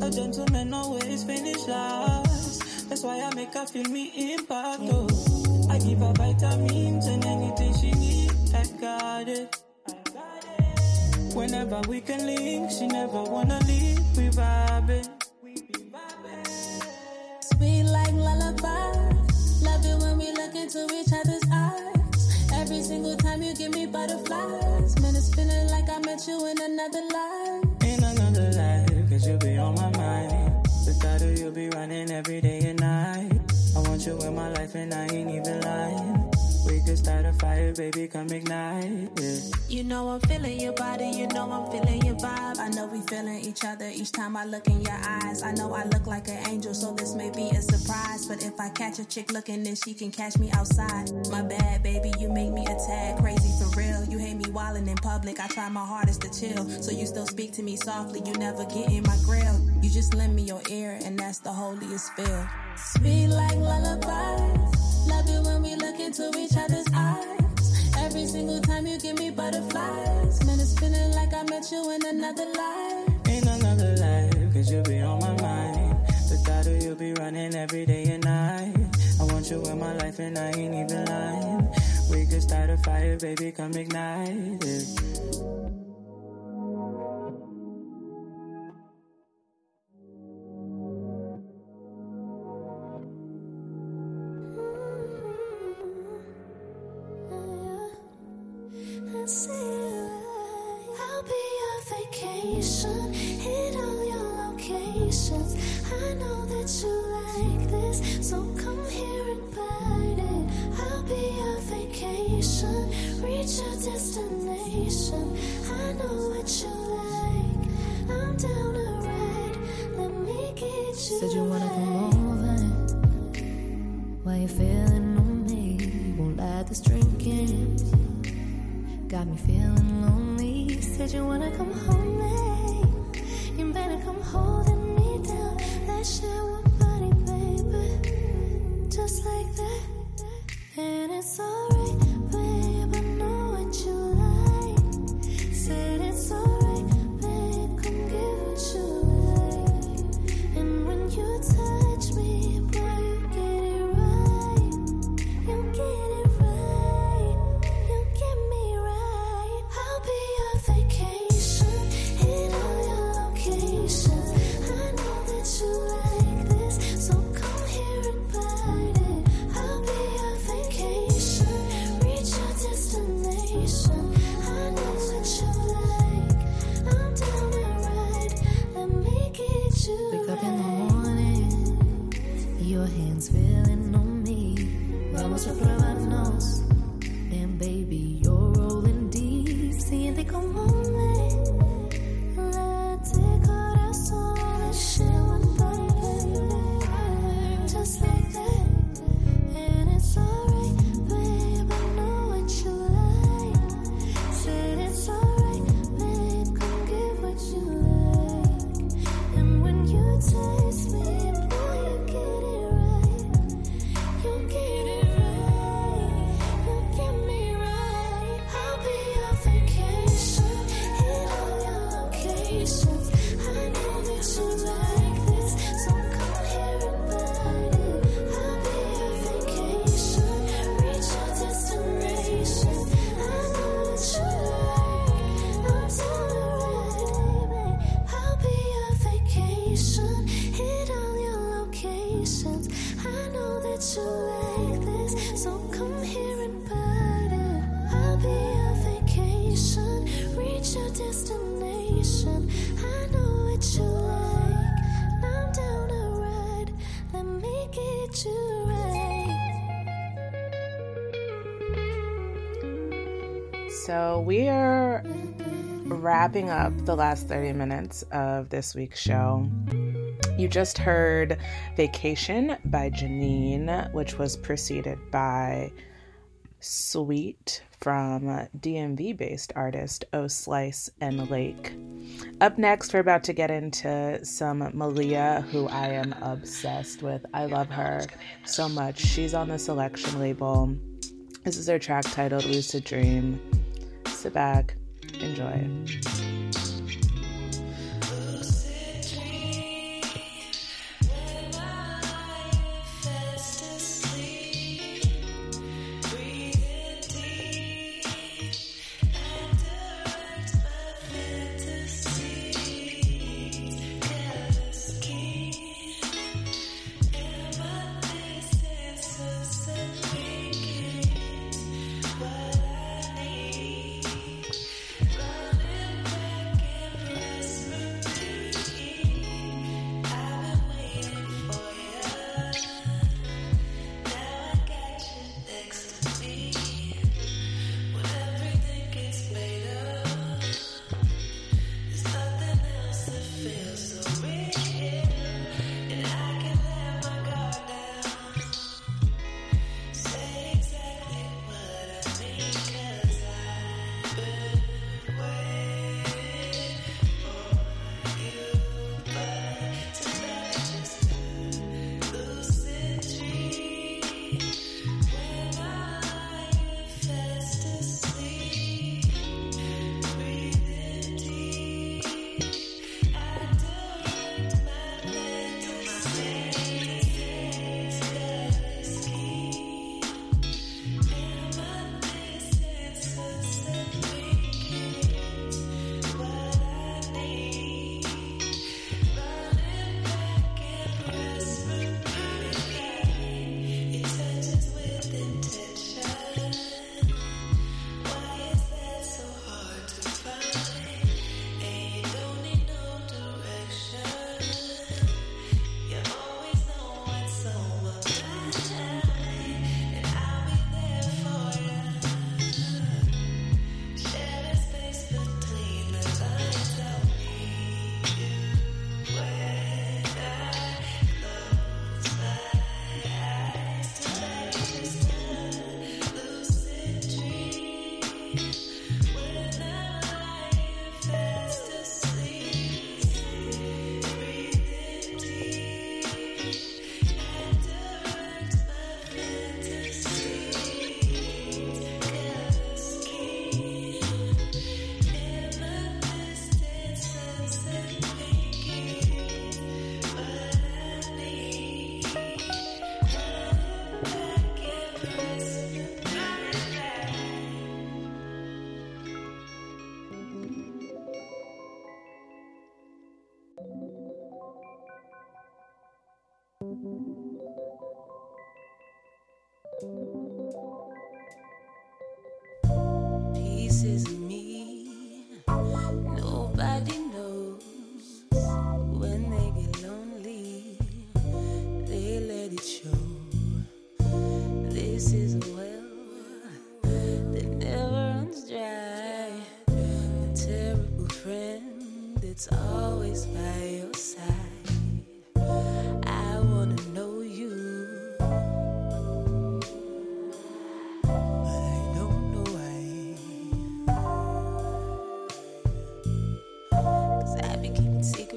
A gentleman always finish last. That's why I make her feel me impact too. I give her vitamins and anything she need. I got it. Whenever we can link, she never wanna leave. We vibing. lullabies. Love it when we look into each other's eyes. Every single time you give me butterflies. Man, it's feeling like I met you in another life. In another life, cause you be on my mind. The thought of you be running every day and night. I want you in my life and I ain't even lying. Could start a fire, baby, come ignite. Yeah. You know I'm feeling your body, you know I'm feeling your vibe. I know we feeling each other each time I look in your eyes. I know I look like an angel, so this may be a surprise. But if I catch a chick looking, then she can catch me outside. My bad, baby, you make me a tad crazy for real. You hate me wildin' in public, I try my hardest to chill. So you still speak to me softly, you never get in my grill. You just lend me your ear, and that's the holiest feel. Sweet like lullabies. Love it when we look into each other's eyes. Every single time you give me butterflies. Man, it's feeling like I met you in another life. In another life, cause you be on my mind. The thought of you be running every day and night. I want you in my life and I ain't even lying. We could start a fire, baby, come ignite it. Wrapping up the last 30 minutes of this week's show. You just heard Vacation by Janine, which was preceded by Sweet from DMV based artist O Slice and Lake. Up next, we're about to get into some Malia, who I am obsessed with. I love her so much. She's on the selection label. This is her track titled Lucid Dream. Sit back, enjoy.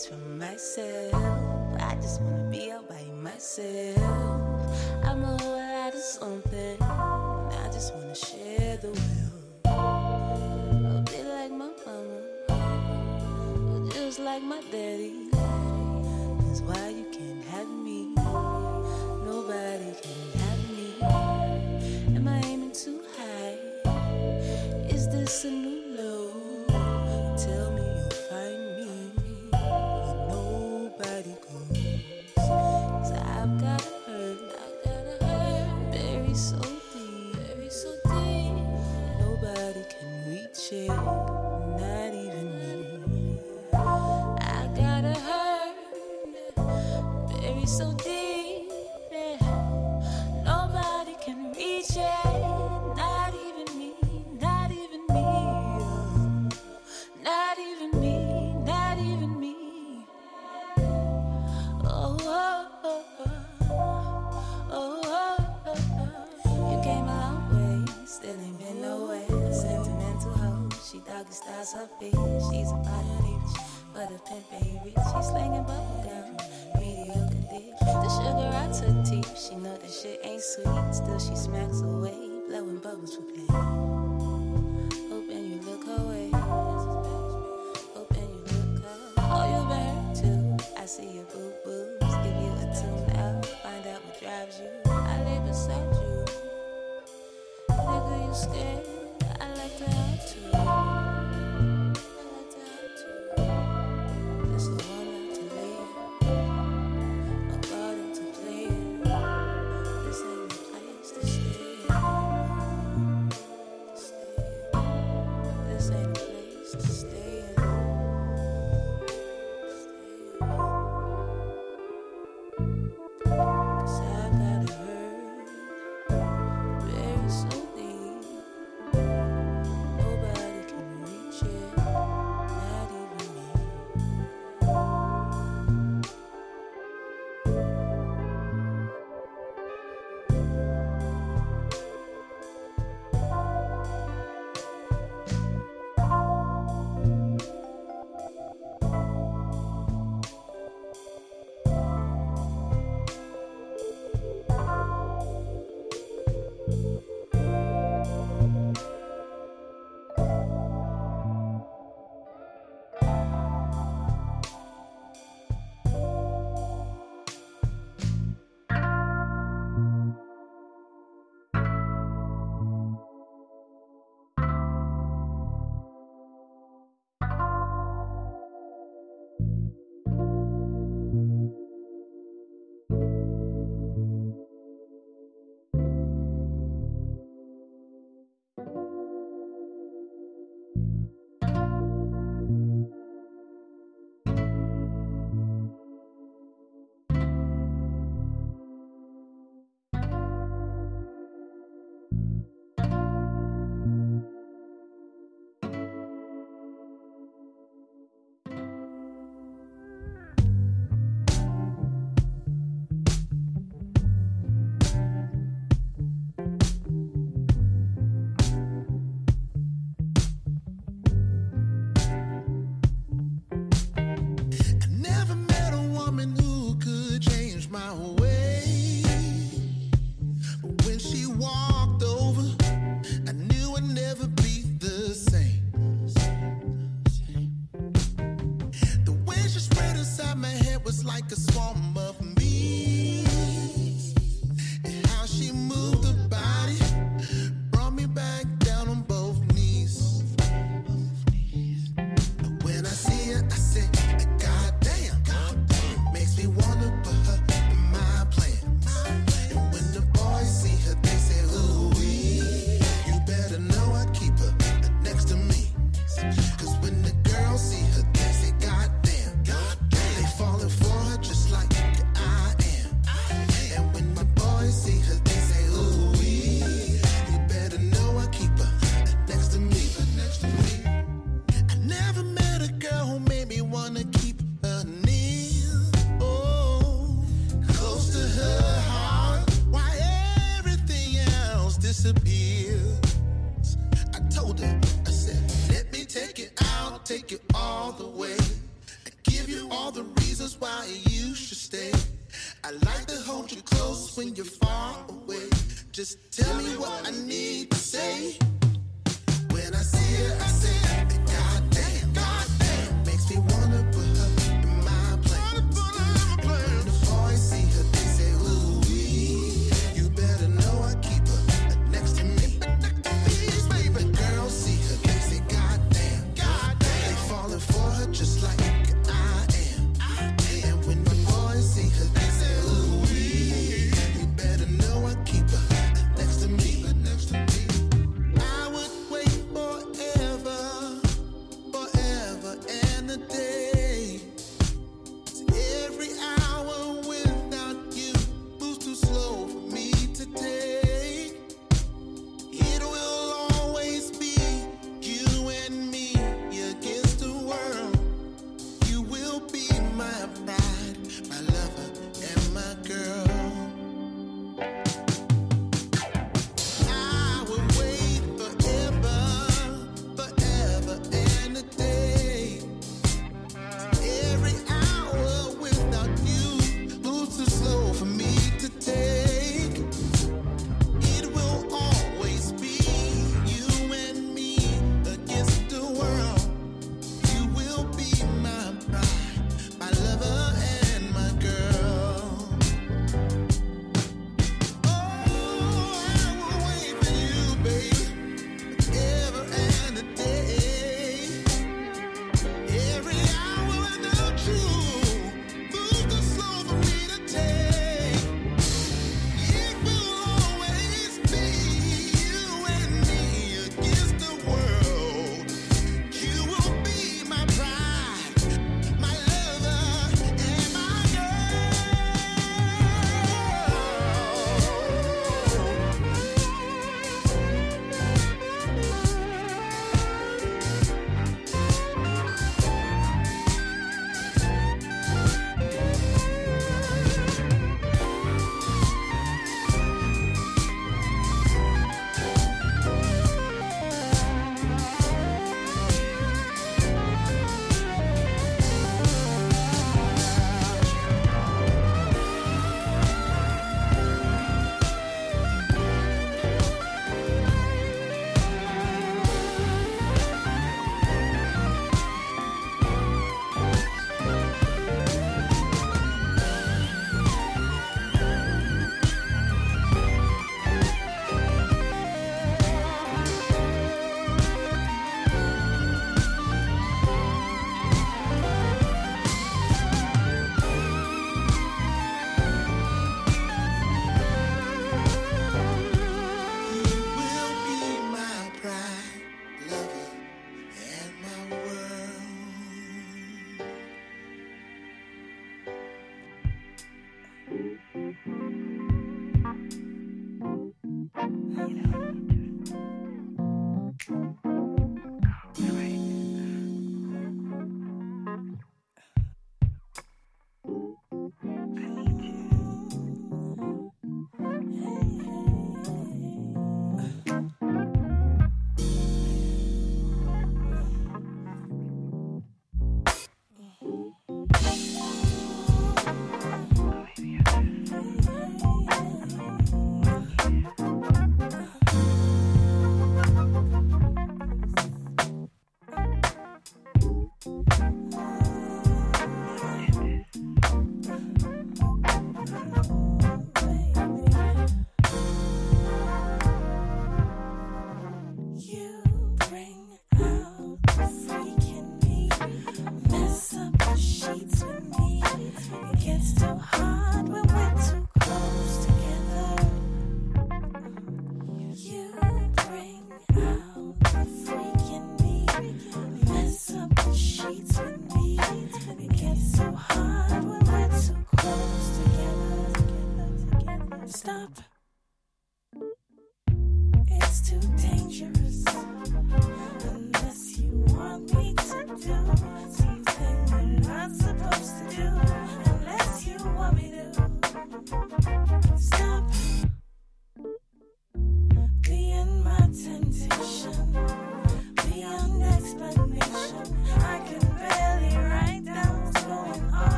Secrets myself. I just wanna be all by myself. I'm a whole lot of something. I just wanna share the wealth. A bit like my mama. Just like my daddy. That's why you can't have me. Nobody can have me. Am I aiming too high? Is this a new her. She's a body bitch, but a pimp rich. She's slinging bubble gum, mediocre dick. The sugar I took tea, she know that shit ain't sweet. Still she smacks away, blowing bubbles for play. Hoping you look. Hoping you look. Oh, you too. I see your. Give you a tune out. Find out what drives you. I you. Nigga, you scared.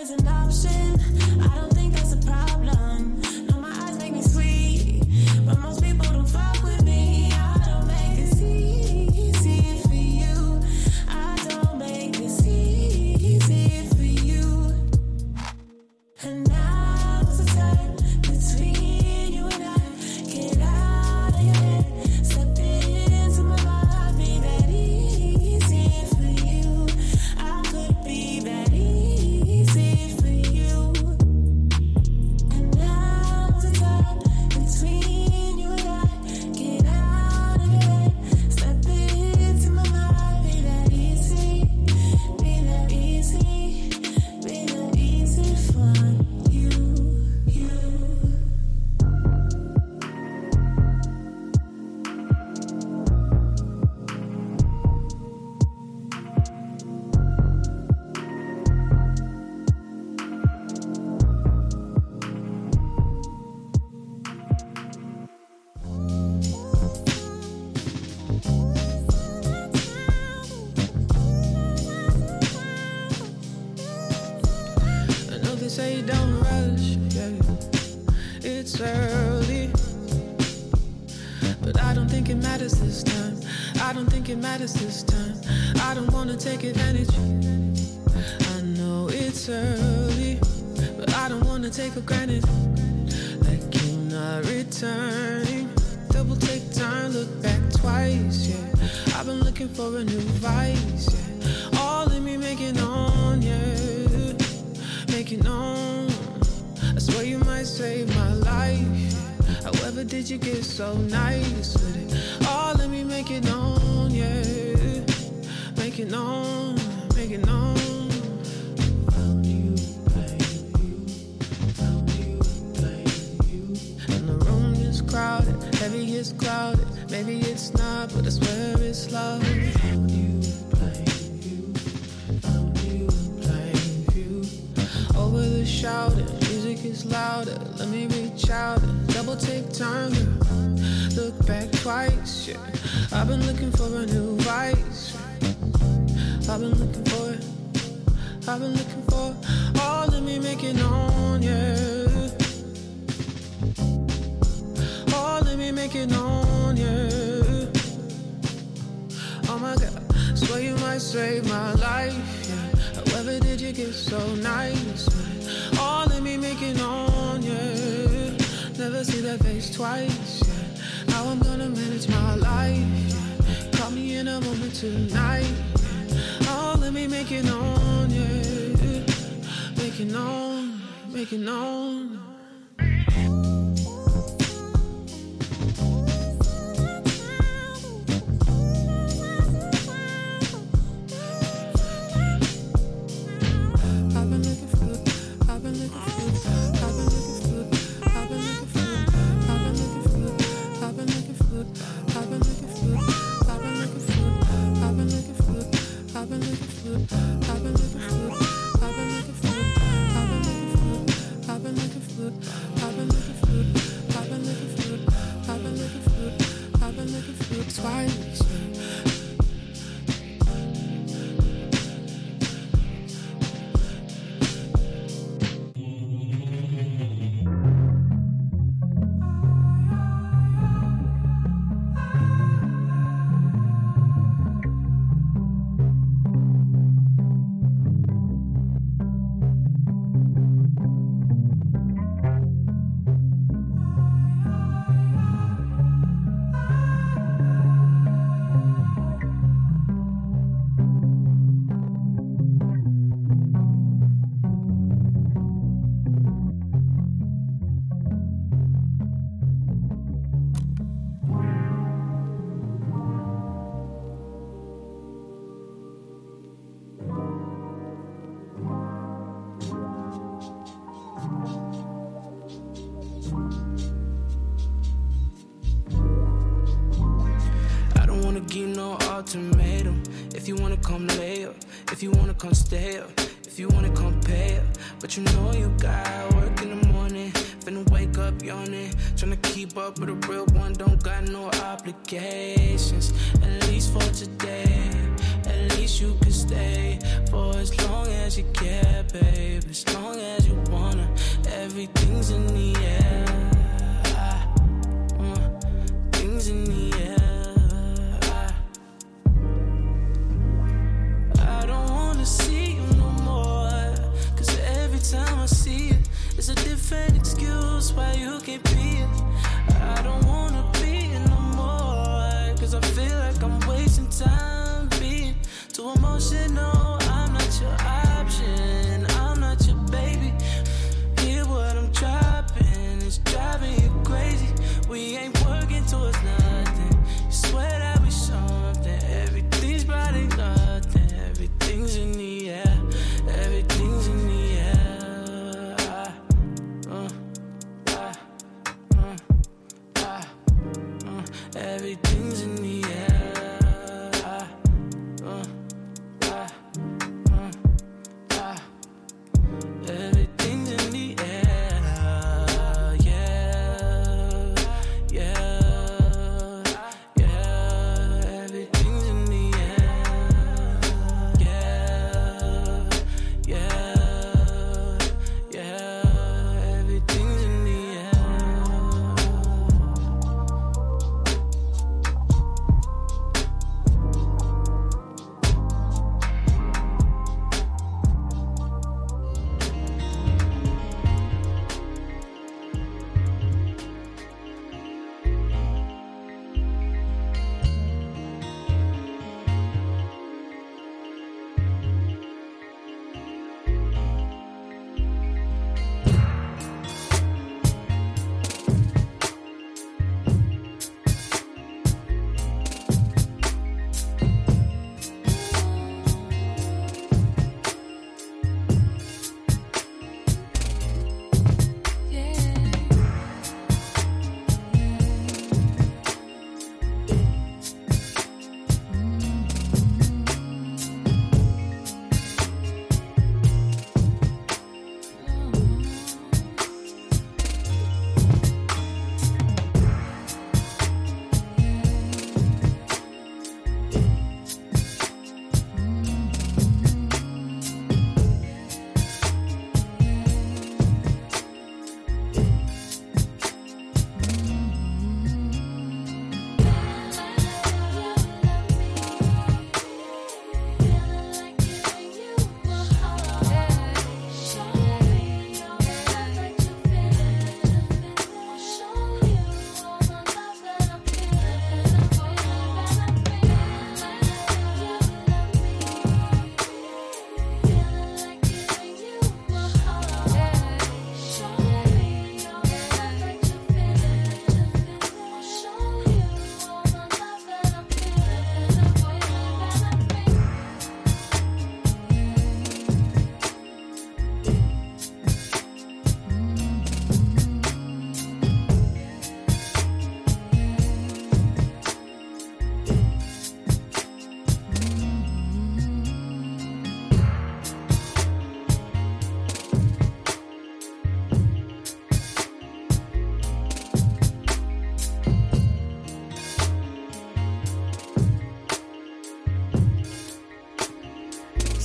Is an option. I don't think that's a problem.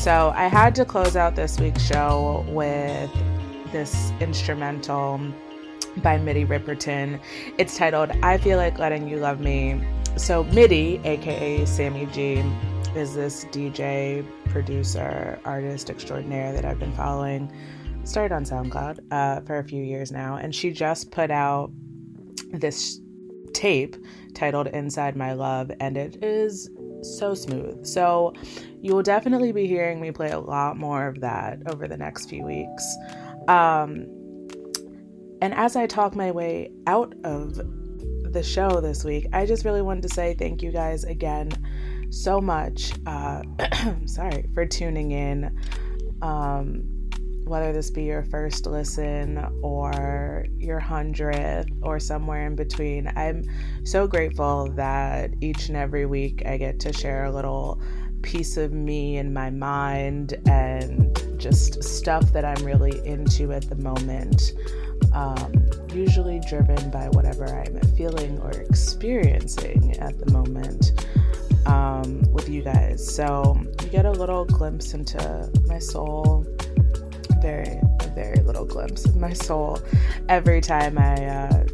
So I had to close out this week's show with this instrumental by Mitty Ripperton. It's titled I Feel Like Letting You Love Me. So, Mitty, aka Sammy G, is this DJ, producer, artist extraordinaire that I've been following. Started on SoundCloud uh, for a few years now, and she just put out this tape titled Inside My Love, and it is so smooth. So, you will definitely be hearing me play a lot more of that over the next few weeks. Um, and as I talk my way out of the show this week, I just really wanted to say thank you guys again so much. Uh, sorry for tuning in. Um, whether this be your first listen or your hundredth or somewhere in between, I'm so grateful that each and every week I get to share a little piece of me and my mind and just stuff that I'm really into at the moment. Um, usually driven by whatever I'm feeling or experiencing at the moment um, with you guys. So you get a little glimpse into my soul, very, very little glimpse of my soul every time I uh,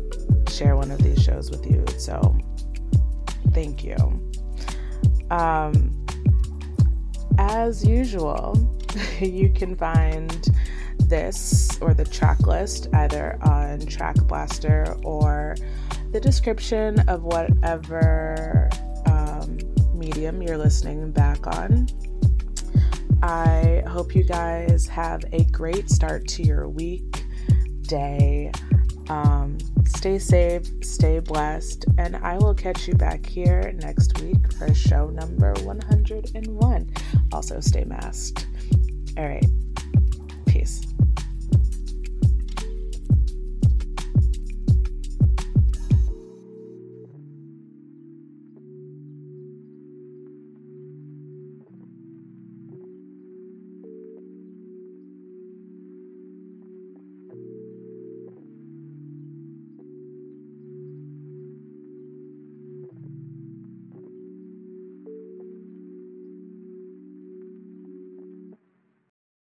share one of these shows with you. So thank you. Um, as usual, you can find this or the track list either on Track Blaster or the description of whatever um, medium you're listening back on. I hope you guys have a great start to your week, day. Um, stay safe, stay blessed, and I will catch you back here next week for show number 101. Also, stay masked. All right.